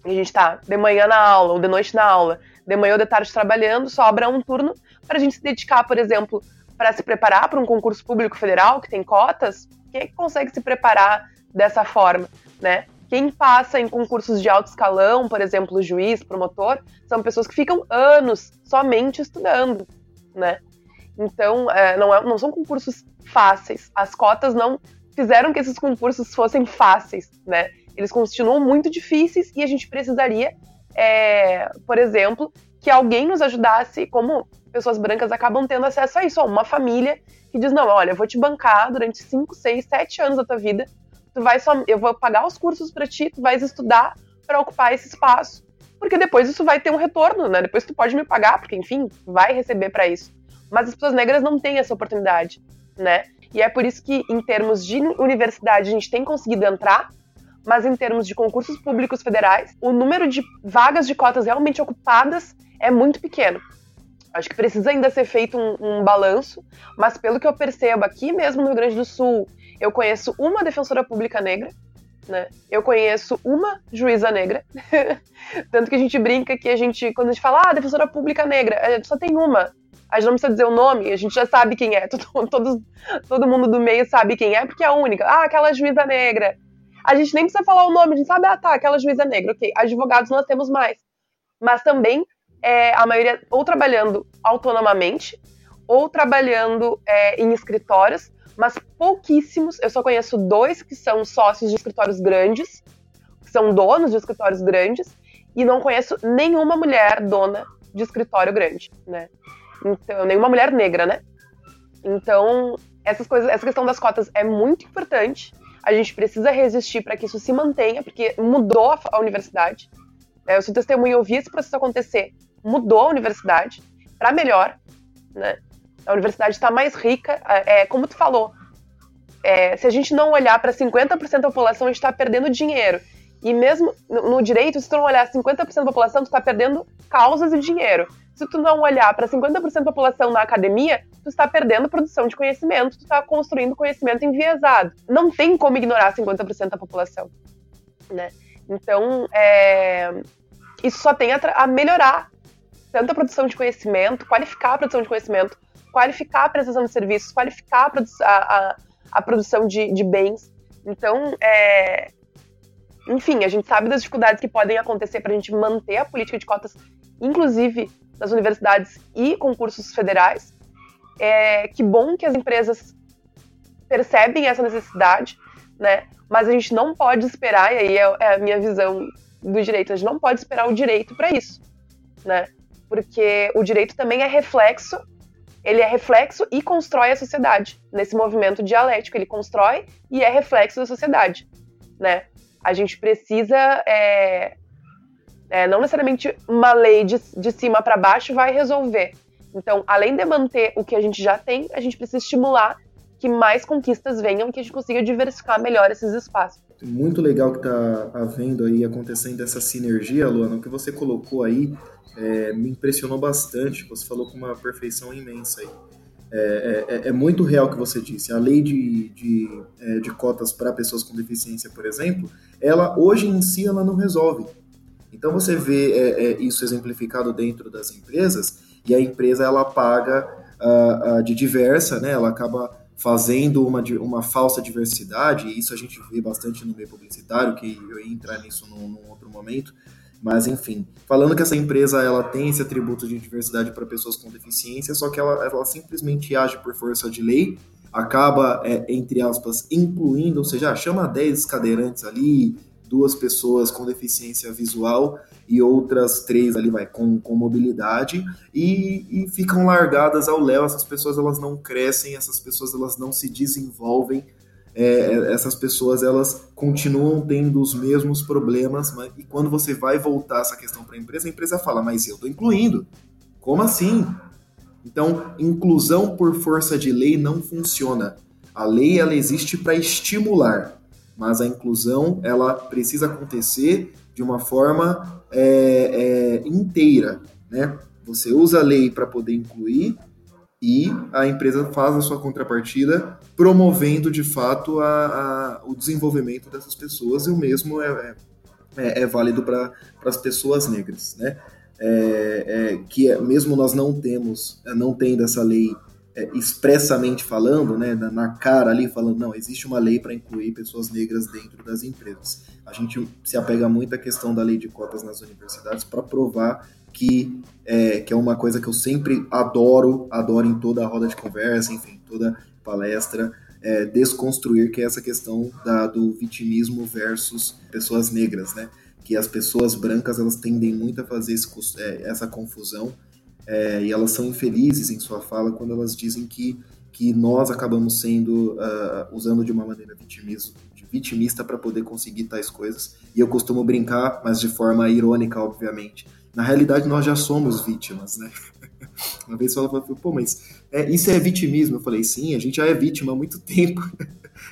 a gente está de manhã na aula ou de noite na aula, de manhã ou de tarde trabalhando, sobra um turno para a gente se dedicar, por exemplo, para se preparar para um concurso público federal que tem cotas, quem é que consegue se preparar dessa forma, né? Quem passa em concursos de alto escalão, por exemplo, juiz, promotor, são pessoas que ficam anos somente estudando, né? Então, é, não, é, não são concursos fáceis. As cotas não fizeram que esses concursos fossem fáceis, né? Eles continuam muito difíceis e a gente precisaria, é, por exemplo, que alguém nos ajudasse, como pessoas brancas acabam tendo acesso a isso, uma família que diz, não, olha, eu vou te bancar durante 5, 6, 7 anos da tua vida tu vai só, eu vou pagar os cursos para ti, tu vais estudar para ocupar esse espaço, porque depois isso vai ter um retorno, né? Depois tu pode me pagar, porque enfim, vai receber para isso. Mas as pessoas negras não têm essa oportunidade, né? E é por isso que em termos de universidade a gente tem conseguido entrar, mas em termos de concursos públicos federais, o número de vagas de cotas realmente ocupadas é muito pequeno. Acho que precisa ainda ser feito um, um, balanço, mas pelo que eu percebo aqui mesmo no Rio Grande do Sul, eu conheço uma defensora pública negra, né? Eu conheço uma juíza negra. Tanto que a gente brinca que a gente, quando a gente fala, ah, defensora pública negra, só tem uma. A gente não precisa dizer o nome, a gente já sabe quem é. Todo, todo, todo mundo do meio sabe quem é, porque é a única. Ah, aquela juíza negra. A gente nem precisa falar o nome, a gente sabe, ah, tá, aquela juíza negra, ok. Advogados nós temos mais. Mas também, é, a maioria, ou trabalhando autonomamente, ou trabalhando é, em escritórios, mas pouquíssimos. Eu só conheço dois que são sócios de escritórios grandes, que são donos de escritórios grandes, e não conheço nenhuma mulher dona de escritório grande, né? Então, nenhuma mulher negra, né? Então, essas coisas, essa questão das cotas é muito importante. A gente precisa resistir para que isso se mantenha, porque mudou a, a universidade. É, eu sou testemunha, eu vi esse processo acontecer. Mudou a universidade para melhor, né? A universidade está mais rica. É, como tu falou, é, se a gente não olhar para 50% da população, a gente está perdendo dinheiro. E mesmo no, direito, se tu não olhar 50% da população, tu está perdendo causas e dinheiro. Se tu não olhar para 50% da população na academia, tu está perdendo produção de conhecimento, tu está construindo conhecimento enviesado. Não tem como ignorar 50% da população, né? Então, é, isso só tem a, a melhorar tanto a produção de conhecimento, qualificar a produção de conhecimento, qualificar a prestação de serviços, qualificar a, a, a produção de, de, bens. Então, é... enfim, a gente sabe das dificuldades que podem acontecer para a gente manter a política de cotas, inclusive nas universidades e concursos federais. É... Que bom que as empresas percebem essa necessidade, né? Mas a gente não pode esperar, e aí é, é a minha visão do direito, a gente não pode esperar o direito para isso, né? Porque o direito também é reflexo ele é reflexo e constrói a sociedade nesse movimento dialético. Ele constrói e é reflexo da sociedade, né? A gente precisa é, é, não necessariamente uma lei de, de cima para baixo vai resolver. Então, além de manter o que a gente já tem, a gente precisa estimular que mais conquistas venham, que a gente consiga diversificar melhor esses espaços. Muito legal que está havendo aí, acontecendo essa sinergia, Luana, o que você colocou aí é, me impressionou bastante. Você falou com uma perfeição imensa aí. É, é, é, é muito real o que você disse. A lei de, de, é, de cotas para pessoas com deficiência, por exemplo, ela hoje em si ela não resolve. Então você vê é, isso exemplificado dentro das empresas e a empresa ela paga uh, uh, de diversa, né? Ela acaba fazendo uma, uma falsa diversidade, e isso a gente vê bastante no meio publicitário, que eu ia entrar nisso num, num outro momento, mas enfim, falando que essa empresa ela tem esse atributo de diversidade para pessoas com deficiência, só que ela, ela simplesmente age por força de lei, acaba, é, entre aspas, incluindo, ou seja, chama 10 cadeirantes ali, duas pessoas com deficiência visual e outras três ali vai com, com mobilidade e, e ficam largadas ao léu. Essas pessoas elas não crescem, essas pessoas elas não se desenvolvem é, essas pessoas elas continuam tendo os mesmos problemas, mas, e quando você vai voltar essa questão para a empresa, a empresa fala, mas eu estou incluindo. Como assim? Então, inclusão por força de lei não funciona. A lei ela existe para estimular, mas a inclusão ela precisa acontecer de uma forma é, é, inteira, né? Você usa a lei para poder incluir, e a empresa faz a sua contrapartida promovendo de fato a, a, o desenvolvimento dessas pessoas e o mesmo é, é, é válido para as pessoas negras, né? É, é, que é, mesmo nós não temos, é, não tendo essa lei é, expressamente falando, né, na, na, cara ali, falando, não, existe uma lei para incluir pessoas negras dentro das empresas. A gente se apega muito à questão da lei de cotas nas universidades para provar que é, que é uma coisa que eu sempre adoro, adoro em toda a roda de conversa, enfim, toda palestra, é, desconstruir que é essa questão da, do vitimismo versus pessoas negras, né? Que as pessoas brancas elas tendem muito a fazer esse, é, essa confusão é, e elas são infelizes em sua fala quando elas dizem que, que nós acabamos sendo uh, usando de uma maneira vitimismo, de vitimista para poder conseguir tais coisas. E eu costumo brincar, mas de forma irônica, obviamente. Na realidade, nós já somos vítimas, né? Uma vez falou, pô, mas é, isso é vitimismo? Eu falei, sim, a gente já é vítima há muito tempo.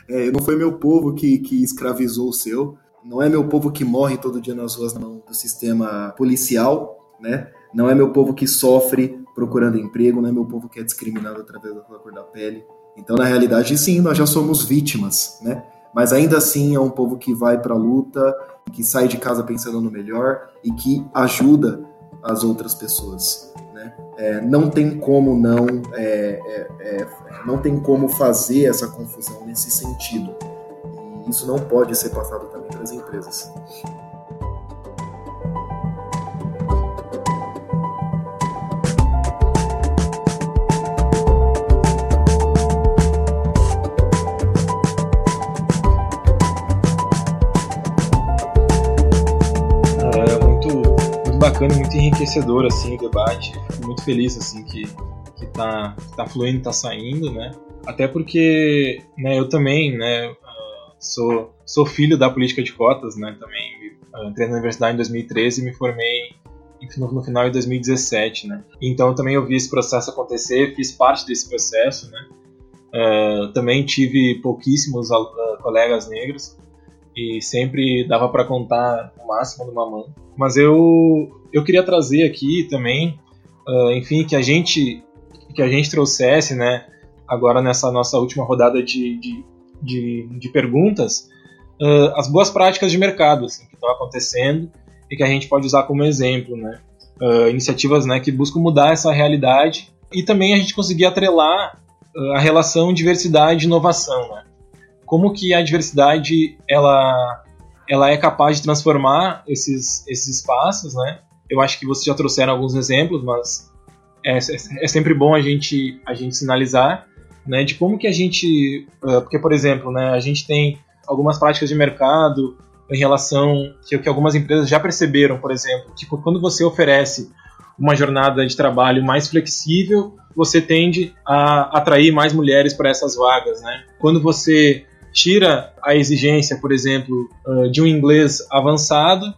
É, não foi meu povo que, que escravizou o seu, não é meu povo que morre todo dia nas ruas na mão do sistema policial, né? Não é meu povo que sofre procurando emprego, não é meu povo que é discriminado através da cor da pele. Então, na realidade, sim, nós já somos vítimas, né? Mas ainda assim é um povo que vai para a luta, que sai de casa pensando no melhor e que ajuda as outras pessoas. Né? É, não tem como não, é, é, é não tem como fazer essa confusão nesse sentido. E isso não pode ser passado também para as empresas. Bacana muito enriquecedor assim o debate. Fico muito feliz assim que que tá, que tá fluindo, tá saindo, né? Até porque, né, eu também, né, uh, sou sou filho da política de cotas, né? Também uh, entrei na universidade em 2013 e me formei no, final de 2017, né? Então eu também ouvi esse processo acontecer, fiz parte desse processo, né? Uh, também tive pouquíssimos colegas negros e sempre dava para contar o máximo numa mão. Mas eu eu queria trazer aqui também, uh, enfim, que a gente que a gente trouxesse, né, agora nessa nossa última rodada de, de, de, de perguntas, uh, as boas práticas de mercado assim, que estão acontecendo e que a gente pode usar como exemplo, né, uh, iniciativas, né, que buscam mudar essa realidade e também a gente conseguir atrelar a relação diversidade e inovação, né? Como que a diversidade ela ela é capaz de transformar esses esses espaços, né? Eu acho que vocês já trouxeram alguns exemplos, mas é, é, é sempre bom a gente, a gente sinalizar né, de como que a gente. Uh, porque, por exemplo, né, a gente tem algumas práticas de mercado em relação que, que algumas empresas já perceberam, por exemplo, tipo, quando você oferece uma jornada de trabalho mais flexível, você tende a atrair mais mulheres para essas vagas, né? Quando você tira a exigência, por exemplo, de um inglês avançado,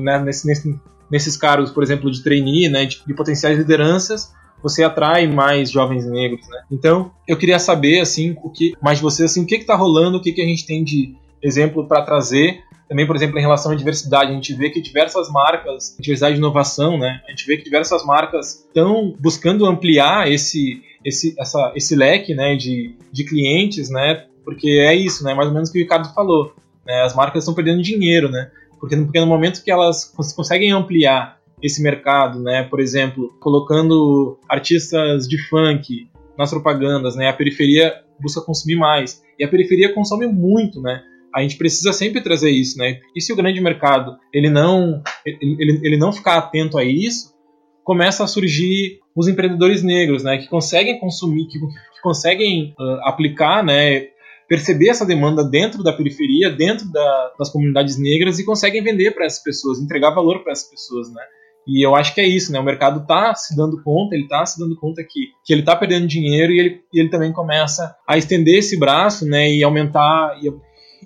né, nesse, nesse, nesses cargos, por exemplo, de trainee, né, de, de potenciais lideranças, você atrai mais jovens negros, né? Então, eu queria saber, assim, o que mais de vocês, assim, o que está rolando, o que, que a gente tem de exemplo para trazer. Também, por exemplo, em relação à diversidade, a gente vê que diversas marcas, diversidade de inovação, né? A gente vê que diversas marcas estão buscando ampliar esse, esse, essa, esse leque, né, de, de clientes, né? Porque é isso, né? Mais ou menos o que o Ricardo falou. Né? As marcas estão perdendo dinheiro, né? Porque, porque no momento que elas conseguem ampliar esse mercado, né, por exemplo, colocando artistas de funk nas propagandas, né, a periferia busca consumir mais. E a periferia consome muito, né? A gente precisa sempre trazer isso, né? E se o grande mercado ele não ele, ele não ficar atento a isso, começa a surgir os empreendedores negros, né, que conseguem consumir, que, que conseguem uh, aplicar, né, perceber essa demanda dentro da periferia, dentro da, das comunidades negras e conseguem vender para essas pessoas, entregar valor para essas pessoas, né? E eu acho que é isso, né? O mercado está se dando conta, ele está se dando conta que, que ele está perdendo dinheiro e ele, ele também começa a estender esse braço, né? E aumentar, e,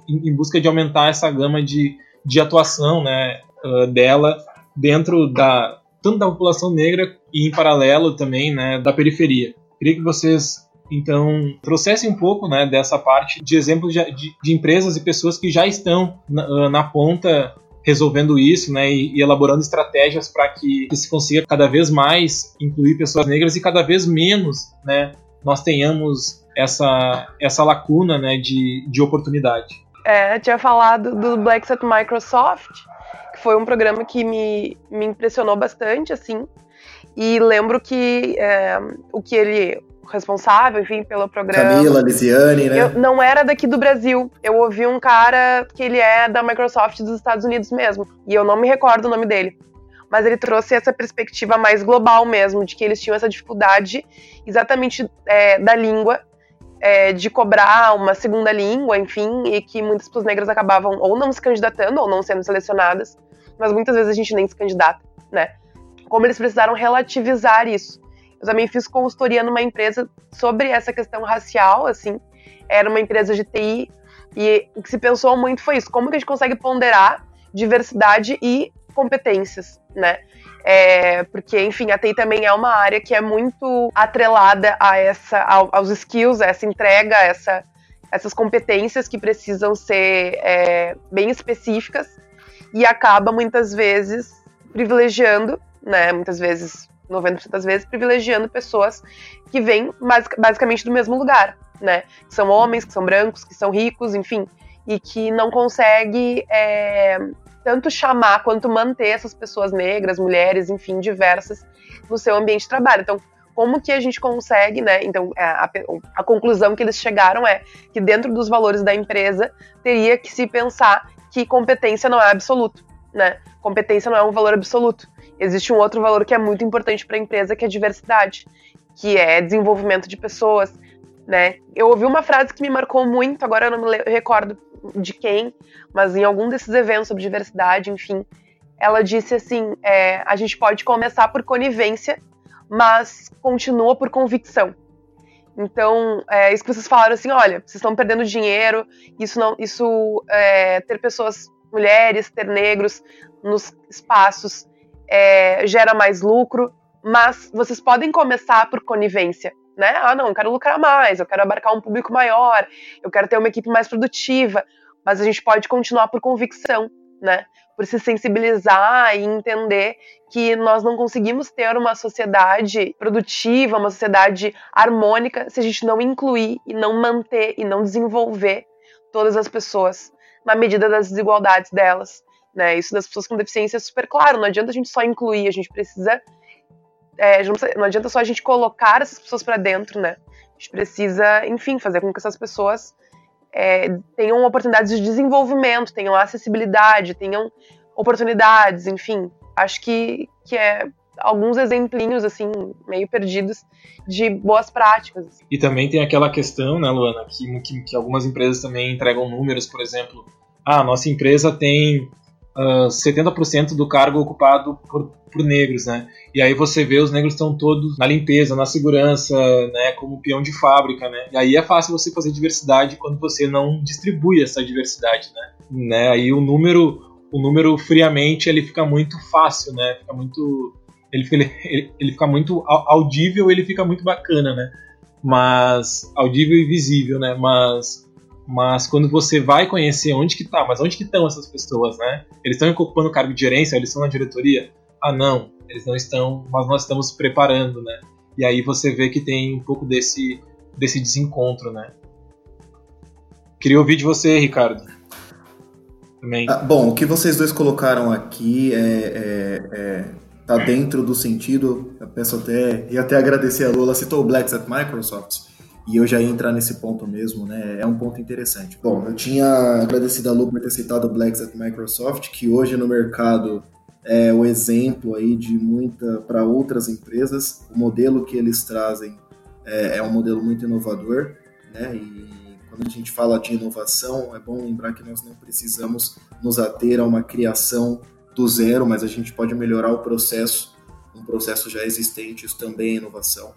em, busca de aumentar essa gama de, de atuação, né? Uh, dela dentro da tanto da população negra e em paralelo também, né? Da periferia. Queria que vocês então, trouxessem um pouco né, dessa parte de exemplos de, de, de, empresas e pessoas que já estão na, ah, na ponta resolvendo isso né, e, e elaborando estratégias para que, que, se consiga cada vez mais incluir pessoas negras e cada vez menos né, nós tenhamos essa, essa lacuna né, de, de oportunidade. É, eu tinha falado do Black Set Microsoft, que foi um programa que me, me impressionou bastante, assim, e lembro que é, o que ele responsável, enfim, pelo programa. Camila, Lisiane, né? Eu não era daqui do Brasil. Eu ouvi um cara que ele é da Microsoft dos Estados Unidos mesmo. E eu não me recordo o nome dele. Mas ele trouxe essa perspectiva mais global mesmo, de que eles tinham essa dificuldade exatamente é, da língua, é, de cobrar uma segunda língua, enfim, e que muitas pessoas negras acabavam ou não se candidatando ou não sendo selecionadas, mas muitas vezes a gente nem se candidata, né? Como eles precisaram relativizar isso. Eu também fiz consultoria numa empresa sobre essa questão racial, assim. Era uma empresa de TI e o que se pensou muito foi isso: como que a gente consegue ponderar diversidade e competências, né? É, porque, enfim, a TI também é uma área que é muito atrelada a essa, aos skills, a essa entrega, a essa, essas competências que precisam ser é, bem específicas e acaba muitas vezes privilegiando, né? Muitas vezes 90% das vezes, privilegiando pessoas que vêm basicamente do mesmo lugar, né? Que são homens, que são brancos, que são ricos, enfim, e que não consegue é, tanto chamar quanto manter essas pessoas negras, mulheres, enfim, diversas no seu ambiente de trabalho. Então, como que a gente consegue, né? Então, é, a, a, conclusão que eles chegaram é que dentro dos valores da empresa teria que se pensar que competência não é absoluto, né? Competência não é um valor absoluto existe um outro valor que é muito importante para a empresa, que é diversidade, que é desenvolvimento de pessoas, né? Eu ouvi uma frase que me marcou muito, agora eu não me recordo de quem, mas em algum desses eventos sobre diversidade, enfim, ela disse assim: é, a gente pode começar por conivência, mas continua por convicção. Então, é, isso que vocês falaram assim, olha, vocês estão perdendo dinheiro, isso não, isso é, ter pessoas, mulheres, ter negros nos espaços é, gera mais lucro, mas vocês podem começar por conivência, né? Ah, não, eu quero lucrar mais, eu quero abarcar um público maior, eu quero ter uma equipe mais produtiva, mas a gente pode continuar por convicção, né? Por se sensibilizar e entender que nós não conseguimos ter uma sociedade produtiva, uma sociedade harmônica, se a gente não incluir e não manter e não desenvolver todas as pessoas na medida das desigualdades delas. Né? Isso das pessoas com deficiência é super claro. Não adianta a gente só incluir, a gente precisa. É, não adianta só a gente colocar essas pessoas para dentro, né? A gente precisa, enfim, fazer com que essas pessoas é, tenham oportunidades de desenvolvimento, tenham acessibilidade, tenham oportunidades, enfim. Acho que, que é alguns exemplinhos, assim, meio perdidos de boas práticas. E também tem aquela questão, né, Luana, que, que, que algumas empresas também entregam números, por exemplo, ah, nossa empresa tem uh, ah, 70% do cargo ocupado por, por, negros, né? E aí você vê os negros estão todos na limpeza, na segurança, né? Como peão de fábrica, né? E aí é fácil você fazer diversidade quando você não distribui essa diversidade, né? né? Aí o número, o número friamente ele fica muito fácil, né? Fica muito ele fica, ele, ele fica muito audível, ele fica muito bacana, né? Mas audível e visível, né? Mas mas quando você vai conhecer onde que tá, mas onde que estão essas pessoas, né? Eles estão ocupando cargo de gerência, eles estão na diretoria? Ah, não, eles não estão, mas nós estamos preparando, né? E aí você vê que tem um pouco desse, desse desencontro, né? Queria ouvir de você, Ricardo. Também. Ah, bom, o que vocês dois colocaram aqui é, é, é, tá dentro do sentido. Eu peço até e até agradecer a Lula citou o Blacks at Microsoft e eu já ia entrar nesse ponto mesmo, né? É um ponto interessante. Bom, eu tinha agradecido a Lu por ter citado o Blacks at Microsoft, que hoje no mercado é o exemplo aí de muita para outras empresas. O modelo que eles trazem é, é, um modelo muito inovador, né? E quando a gente fala de inovação, é bom lembrar que nós não precisamos nos ater a uma criação do zero, mas a gente pode melhorar o processo, um processo já existente, isso também é inovação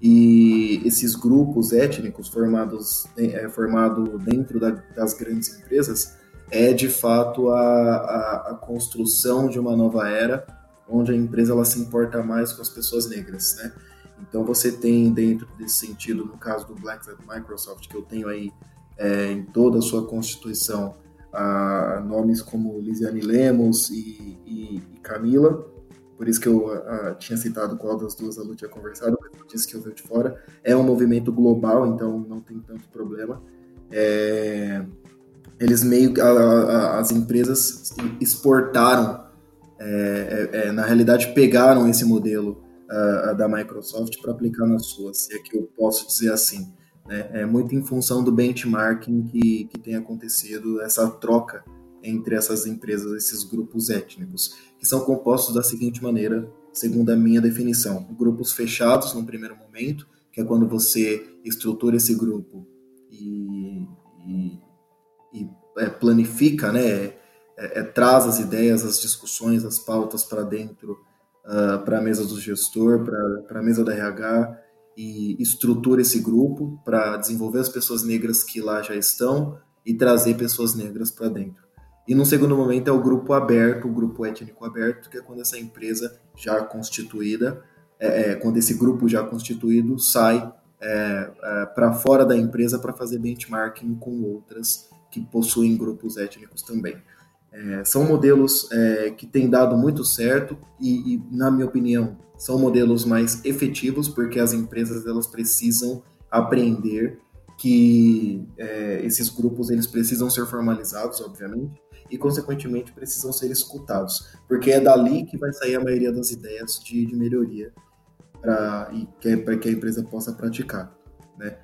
e esses grupos étnicos formados é, formado dentro da, das grandes empresas é de fato a, a, a, construção de uma nova era onde a empresa ela se importa mais com as pessoas negras, né? Então você tem dentro desse sentido, no caso do Black Hat Microsoft, que eu tenho aí é, em toda a sua constituição, a, nomes como Lisiane Lemos e, e, e Camila, por isso que eu uh, tinha citado qual das duas a Lu tinha conversado, mas eu disse que eu vejo de fora. É um movimento global, então não tem tanto problema. É, eles meio a, as empresas exportaram, é, é, é, na realidade pegaram esse modelo uh, da Microsoft para aplicar nas suas, se é que eu posso dizer assim. Né? É muito em função do benchmarking que, que tem acontecido essa troca entre essas empresas, esses grupos étnicos, que são compostos da seguinte maneira, segundo a minha definição: grupos fechados no primeiro momento, que é quando você estrutura esse grupo e, e, e é, planifica, né, é, é, traz as ideias, as discussões, as pautas para dentro, uh, ah, para a mesa do gestor, para a mesa da RH, e estrutura esse grupo para desenvolver as pessoas negras que lá já estão e trazer pessoas negras para dentro. E no segundo momento é o grupo aberto, o grupo étnico aberto, que é quando essa empresa já constituída, é, é, quando esse grupo já constituído sai é, é para fora da empresa para fazer benchmarking com outras que possuem grupos étnicos também. É, são modelos é, que têm dado muito certo e, e, na minha opinião, são modelos mais efetivos porque as empresas elas precisam aprender que esses grupos eles precisam ser formalizados, obviamente, e consequentemente precisam ser escutados, porque é dali que vai sair a maioria das ideias de, de melhoria para que, que a empresa possa praticar, né?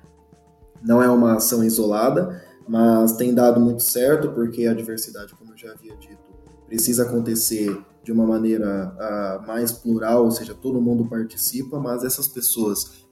Não é uma ação isolada, mas tem dado muito certo porque a diversidade, como eu já havia dito, precisa acontecer de uma maneira uh, mais plural, ou seja, todo mundo participa, mas essas pessoas,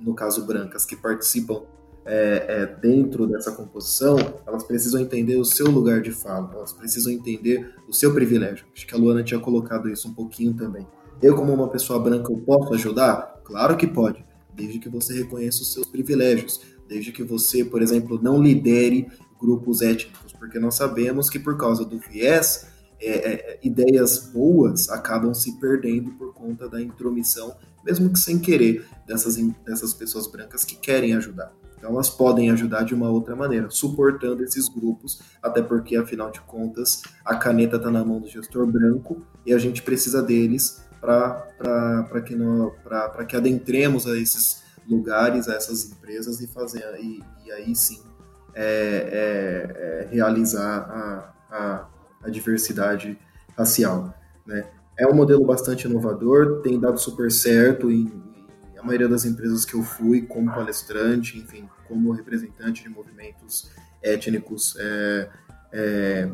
no caso brancas, que participam é, é, dentro dessa composição, elas precisam entender o seu lugar de fala, elas precisam entender o seu privilégio. Acho que a Luana tinha colocado isso um pouquinho também. Eu, como uma pessoa branca, eu posso ajudar? Claro que pode, desde que você reconheça os seus privilégios, desde que você, por exemplo, não lidere grupos étnicos, porque nós sabemos que por causa do viés, é, é, ideias boas acabam se perdendo por conta da intromissão, mesmo que sem querer, dessas, dessas pessoas brancas que querem ajudar. Então elas podem ajudar de uma outra maneira, suportando esses grupos, até porque, afinal de contas, a caneta está na mão do gestor branco e a gente precisa deles para que, que adentremos a esses lugares, a essas empresas e fazer e, e aí sim é, é, é realizar a, a, a, diversidade racial. Né? É um modelo bastante inovador, tem dado super certo em, a maioria das empresas que eu fui como palestrante, enfim, como representante de movimentos étnicos. É, é,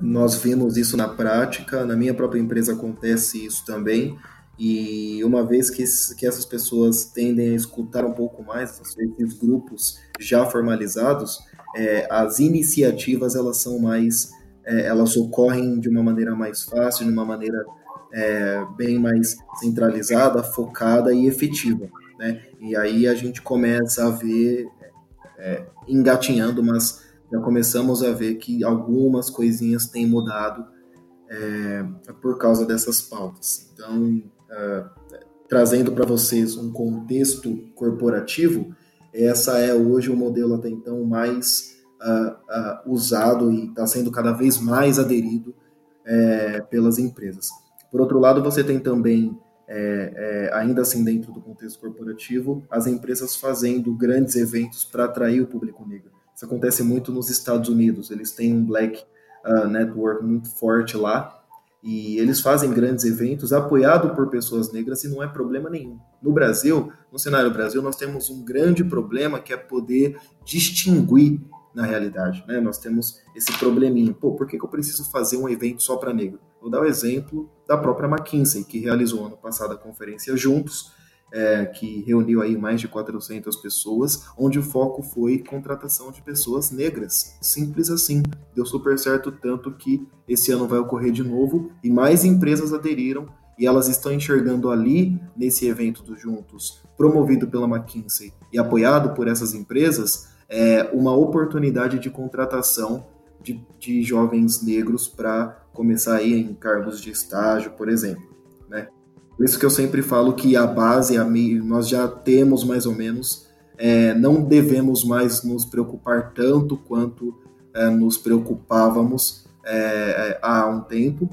nós vimos isso na prática, na minha própria empresa acontece isso também. E uma vez que, que essas pessoas tendem a escutar um pouco mais, esses grupos já formalizados, é, as iniciativas elas são mais, é, elas ocorrem de uma maneira mais fácil, de uma maneira é, bem mais centralizada, focada e efetiva. Né? E aí a gente começa a ver, é, engatinhando, mas já começamos a ver que algumas coisinhas têm mudado é, por causa dessas pautas. Então, uh, trazendo para vocês um contexto corporativo, essa é hoje o modelo até então mais uh, uh, usado e está sendo cada vez mais aderido é, pelas empresas. Por outro lado, você tem também, é, é, ainda assim dentro do contexto corporativo, as empresas fazendo grandes eventos para atrair o público negro. Isso acontece muito nos Estados Unidos, eles têm um black uh, network muito forte lá, e eles fazem grandes eventos apoiado por pessoas negras e não é problema nenhum. No Brasil, no cenário Brasil, nós temos um grande problema que é poder distinguir na realidade. Né? Nós temos esse probleminha. Pô, por que, que eu preciso fazer um evento só para negro? Vou dar o exemplo da própria McKinsey, que realizou ano passado a conferência Juntos, é, que reuniu aí mais de 400 pessoas, onde o foco foi contratação de pessoas negras. Simples assim. Deu super certo, tanto que esse ano vai ocorrer de novo e mais empresas aderiram e elas estão enxergando ali, nesse evento do Juntos, promovido pela McKinsey e apoiado por essas empresas, é, uma oportunidade de contratação de, de jovens negros para começar aí em cargos de estágio, por exemplo. Né? Por isso que eu sempre falo que a base, a, nós já temos mais ou menos, é, não devemos mais nos preocupar tanto quanto é, nos preocupávamos é, é há um tempo,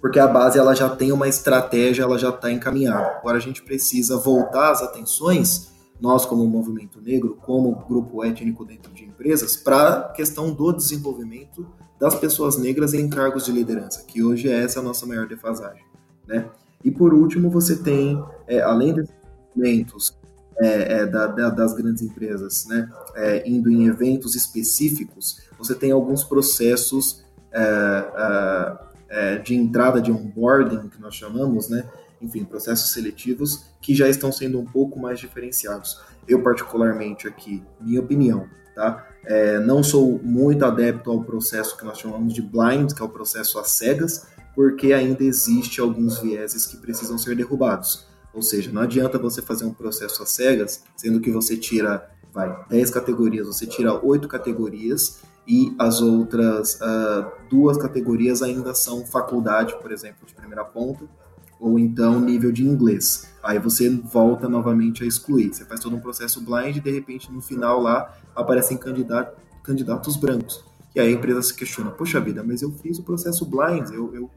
porque a base ela já tem uma estratégia, ela já está encaminhada. Agora a gente precisa voltar as atenções, nós como movimento negro, como grupo étnico dentro de empresas, para a questão do desenvolvimento das pessoas negras em cargos de liderança, que hoje é essa a nossa maior defasagem, né? E por último, você tem, é, além desses eventos é, é, da, da, das grandes empresas, né, é, indo em eventos específicos, você tem alguns processos é, é, de entrada de onboarding, que nós chamamos, né, enfim, processos seletivos que já estão sendo um pouco mais diferenciados. Eu, particularmente, aqui, minha opinião, tá? É, não sou muito adepto ao processo que nós chamamos de blind, que é o processo às cegas, porque ainda existe alguns vieses que precisam ser derrubados. Ou seja, não adianta você fazer um processo às cegas, sendo que você tira, vai, 10 categorias, você tira 8 categorias e as outras uh, duas categorias ainda são faculdade, por exemplo, de primeira ponta, ou então nível de inglês. Aí você volta novamente a excluir. Você faz todo um processo blind e de repente no final lá aparecem candidato, candidatos brancos. E aí a empresa se questiona: Poxa vida, mas eu fiz o processo blind, eu, eu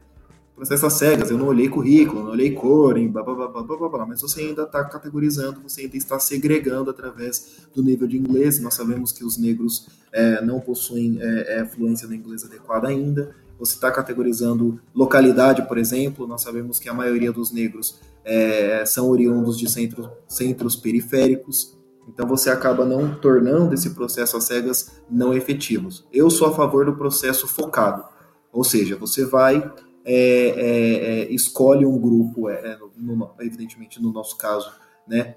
processo às cegas, eu não olhei currículo, não olhei cor, blá, blá, blá, blá, blá, blá, mas você ainda está categorizando, você ainda está segregando através do nível de inglês. Nós sabemos que os negros é, não possuem é, é, fluência no inglês adequada ainda. Você está categorizando localidade, por exemplo. Nós sabemos que a maioria dos negros é, são oriundos de centros, centros periféricos. Então você acaba não tornando esse processo às cegas não efetivos. Eu sou a favor do processo focado, ou seja, você vai é, é, é, escolhe um grupo, é, é, no, evidentemente no nosso caso, né?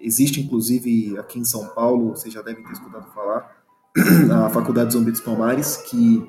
Existe inclusive aqui em São Paulo, vocês já devem ter escutado falar, a Faculdade Zumbi dos Palmares, que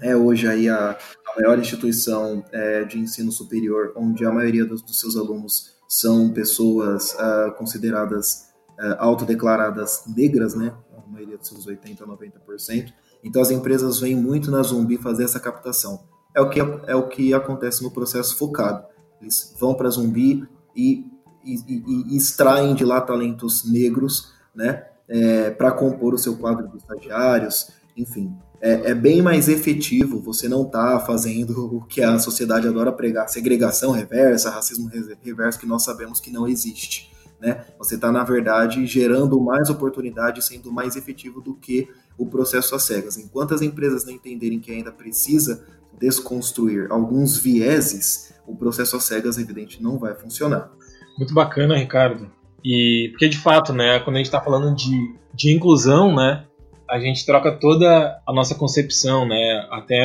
é hoje aí a, a maior instituição de ensino superior, onde a maioria dos, dos seus alunos são pessoas uh, consideradas uh, autodeclaradas negras, né? A maioria dos seus 80, 90%. Então as empresas vêm muito na Zumbi fazer essa captação é o que, é o que acontece no processo focado. Eles vão para Zumbi e, e, e, e, extraem de lá talentos negros, né, é, para compor o seu quadro de estagiários, enfim. É, é, bem mais efetivo, você não tá fazendo o que a sociedade adora pregar, segregação reversa, racismo reverso, que nós sabemos que não existe. Né? Você está, na verdade, gerando mais oportunidade, sendo mais efetivo do que o processo às cegas. Enquanto as empresas não entenderem que ainda precisa desconstruir alguns vieses, o processo às cegas, evidente, não vai funcionar. Muito bacana, Ricardo. E porque de fato, né, quando a gente está falando de, de inclusão, né, a gente troca toda a nossa concepção, né, até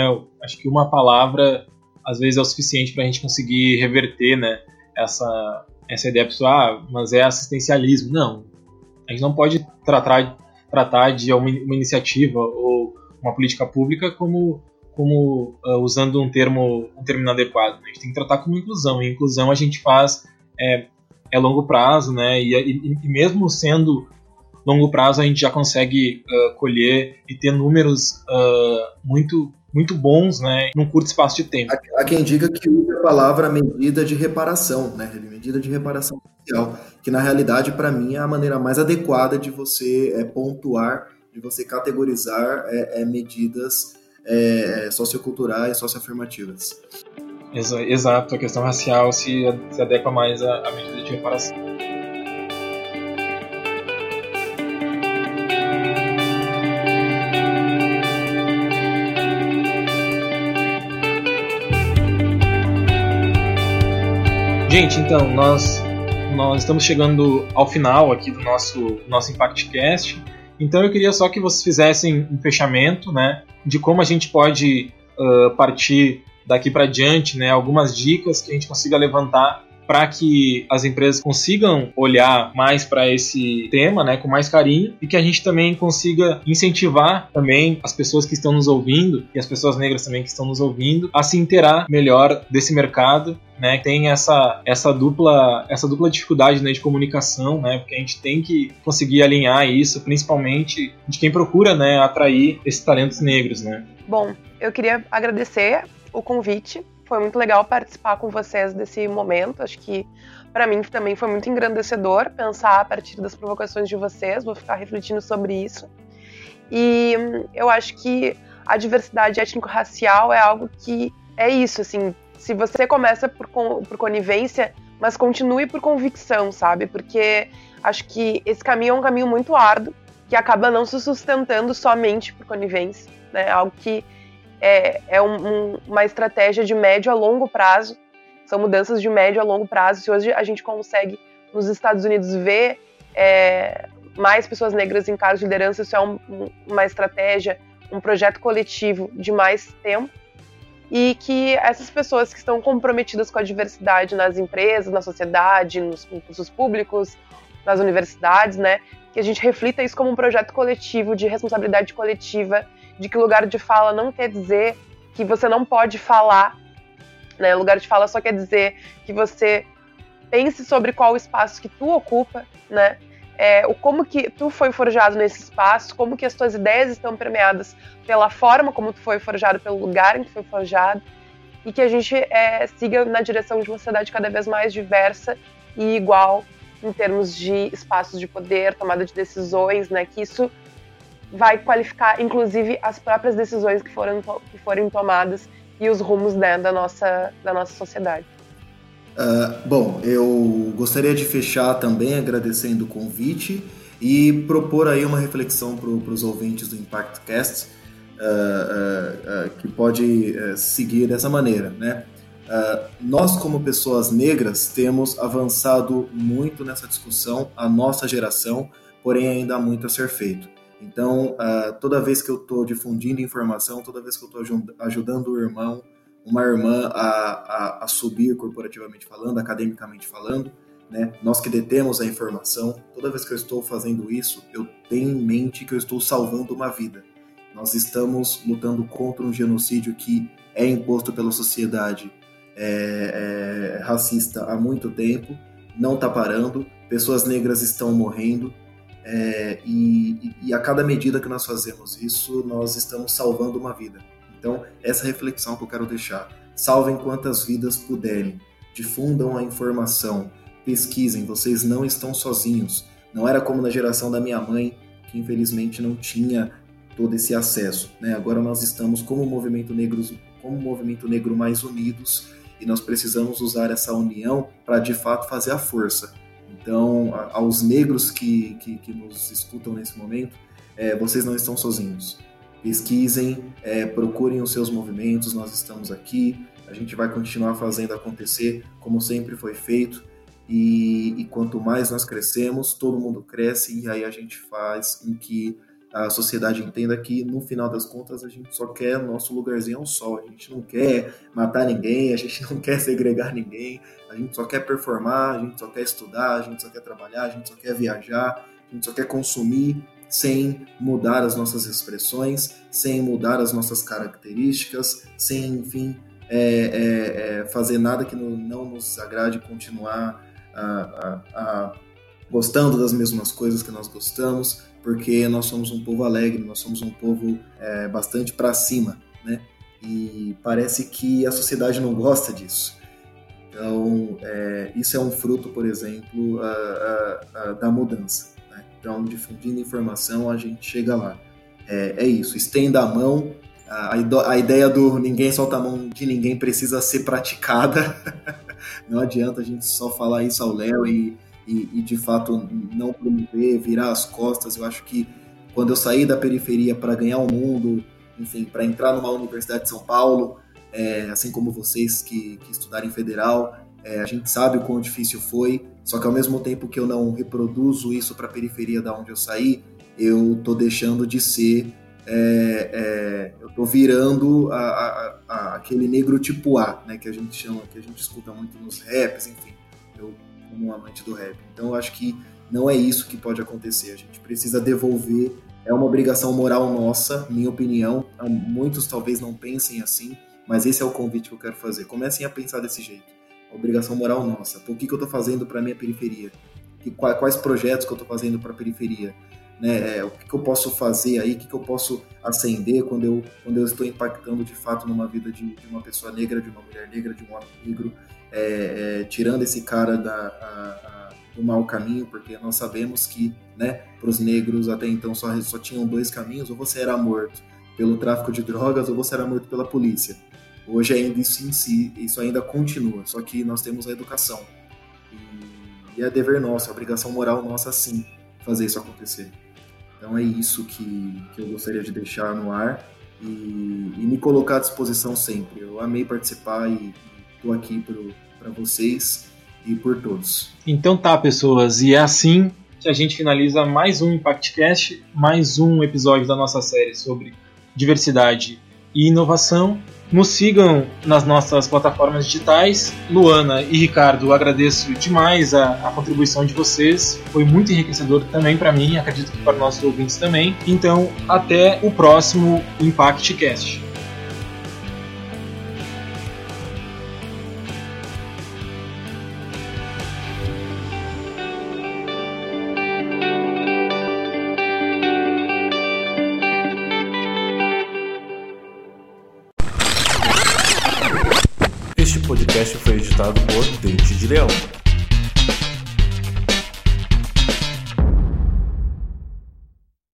acho que uma palavra às vezes é o suficiente para a gente conseguir reverter, né, essa essa ideia pessoal, ah, mas é assistencialismo. Não, a gente não pode tratar tratar de uma, uma iniciativa ou uma política pública como como uh, usando um termo um termo inadequado. Né? A gente tem que tratar como inclusão. E inclusão a gente faz é, é longo prazo, né? E, e, e, mesmo sendo longo prazo a gente já consegue uh, colher e ter números uh, muito muito bons, né? Num curto espaço de tempo. Há quem diga que usa a palavra medida de reparação, né? Medida de reparação social, que na realidade para mim é a maneira mais adequada de você é, pontuar, de você categorizar é, é medidas é, socioculturais, socioafirmativas. Exato, a questão racial se, se adequa mais à, à medida de reparação. Gente, então, nós, nós estamos chegando ao final aqui do nosso, nosso ImpactCast. Então eu queria só que vocês fizessem um fechamento, né, de como a gente pode uh, partir daqui para diante, né, algumas dicas que a gente consiga levantar para que as empresas consigam olhar mais para esse tema, né, com mais carinho e que a gente também consiga incentivar também as pessoas que estão nos ouvindo e as pessoas negras também que estão nos ouvindo a se inteirar melhor desse mercado né, tem essa, essa dupla essa dupla dificuldade né, de comunicação, né, porque a gente tem que conseguir alinhar isso, principalmente de quem procura né, atrair esses talentos negros. Né. Bom, eu queria agradecer o convite, foi muito legal participar com vocês desse momento, acho que para mim também foi muito engrandecedor pensar a partir das provocações de vocês, vou ficar refletindo sobre isso. E eu acho que a diversidade étnico-racial é algo que é isso, assim, se você começa por, por conivência, mas continue por convicção, sabe? Porque acho que esse caminho é um caminho muito árduo, que acaba não se sustentando somente por conivência, né? Algo que é, é um, um, uma estratégia de médio a longo prazo são mudanças de médio a longo prazo. Se hoje a gente consegue nos Estados Unidos ver é, mais pessoas negras em cargos de liderança, isso é um, uma estratégia, um projeto coletivo de mais tempo e que essas pessoas que estão comprometidas com a diversidade nas empresas, na sociedade, nos concursos públicos, nas universidades, né, que a gente reflita isso como um projeto coletivo de responsabilidade coletiva, de que lugar de fala não quer dizer que você não pode falar, né? Lugar de fala só quer dizer que você pense sobre qual espaço que tu ocupa, né? É, o como que tu foi forjado nesse espaço, como que as tuas ideias estão permeadas pela forma como tu foi forjado, pelo lugar em que foi forjado, e que a gente é, siga na direção de uma sociedade cada vez mais diversa e igual em termos de espaços de poder, tomada de decisões, né? Que isso vai qualificar, inclusive, as próprias decisões que, foram, que forem tomadas e os rumos né, da, nossa, da nossa sociedade. Uh, bom, eu gostaria de fechar também agradecendo o convite e propor aí uma reflexão para os ouvintes do ImpactCast uh, uh, que pode eh, seguir dessa maneira, né? nós, como pessoas negras, temos avançado muito nessa discussão, a nossa geração, porém ainda há muito a ser feito. Então, toda vez que eu estou difundindo informação, toda vez que eu estou ajudando o irmão, uma irmã a, a, a subir corporativamente falando, academicamente falando, né? Nós que detemos a informação, toda vez que eu estou fazendo isso, eu tenho em mente que eu estou salvando uma vida. Nós estamos lutando contra um genocídio que é imposto pela sociedade é, é, racista há muito tempo, não está parando, pessoas negras estão morrendo, é, e, e, a cada medida que nós fazemos isso, nós estamos salvando uma vida. Então, essa reflexão que eu quero deixar. Salvem quantas vidas puderem, difundam a informação, pesquisem, vocês não estão sozinhos. Não era como na geração da minha mãe, que infelizmente não tinha todo esse acesso. Né? Agora nós estamos como movimento negro, como movimento negro mais unidos e nós precisamos usar essa união para de fato fazer a força. Então, aos negros que, que, que nos escutam nesse momento, é, vocês não estão sozinhos pesquisem, é, procurem os seus movimentos, nós estamos aqui, a gente vai continuar fazendo acontecer como sempre foi feito. E, e, quanto mais nós crescemos, todo mundo cresce e aí a gente faz com que a sociedade entenda que no final das contas a gente só quer nosso lugarzinho ao sol, a gente não quer matar ninguém, a gente não quer segregar ninguém, a gente só quer performar, a gente só quer estudar, a gente só quer trabalhar, a gente só quer viajar, a gente só quer consumir sem mudar as nossas expressões, sem mudar as nossas características, sem, enfim, é, é, é, fazer nada que não, não nos agrade continuar a, a, a, gostando das mesmas coisas que nós gostamos, porque nós somos um povo alegre, nós somos um povo é, bastante para cima, né? E parece que a sociedade não gosta disso. Então, é, isso é um fruto, por exemplo, da mudança. Então, difundindo informação, a gente chega lá. É, é isso, estenda a mão. A, a, ideia do ninguém solta a mão de ninguém precisa ser praticada. não adianta a gente só falar isso ao Léo e, e, e, de fato não promover, virar as costas. Eu acho que quando eu saí da periferia para ganhar o mundo, enfim, para entrar numa universidade de São Paulo, é, assim como vocês que, que estudaram em federal, é, a gente sabe o quão difícil foi. Só que ao mesmo tempo que eu não reproduzo isso para a periferia da onde eu saí, eu tô deixando de ser, é, é, eu tô virando a, a, a, aquele negro tipo A, né, que a gente chama, que a gente escuta muito nos raps, enfim, eu como um amante do rap. Então eu acho que não é isso que pode acontecer. A gente precisa devolver, é uma obrigação moral nossa, minha opinião. Muitos talvez não pensem assim, mas esse é o convite que eu quero fazer. Comecem a pensar desse jeito obrigação moral nossa. Por que, que eu estou fazendo para minha periferia? Quais projetos que eu estou fazendo para a periferia? Né? É, o que, que, eu posso fazer aí? O que, que eu posso acender quando eu, quando eu estou impactando de fato numa vida de, de uma pessoa negra, de uma mulher negra, de um homem negro, é, é, tirando esse cara da, a, a, do mau caminho, porque nós sabemos que né, para os negros até então só, só tinham dois caminhos: ou você era morto pelo tráfico de drogas ou você era morto pela polícia. Hoje ainda isso em si, isso ainda continua, só que nós temos a educação. E, e é dever nosso, é obrigação moral nossa sim fazer isso acontecer. Então é isso que, que eu gostaria de deixar no ar e, e me colocar à disposição sempre. Eu amei participar e estou aqui para vocês e por todos. Então tá, pessoas, e é assim que a gente finaliza mais um ImpactCast, mais um episódio da nossa série sobre diversidade e inovação. Nos sigam nas nossas plataformas digitais. Luana e Ricardo, agradeço demais a, a contribuição de vocês. Foi muito enriquecedor também para mim, acredito que para nossos ouvintes também. Então, até o próximo ImpactCast.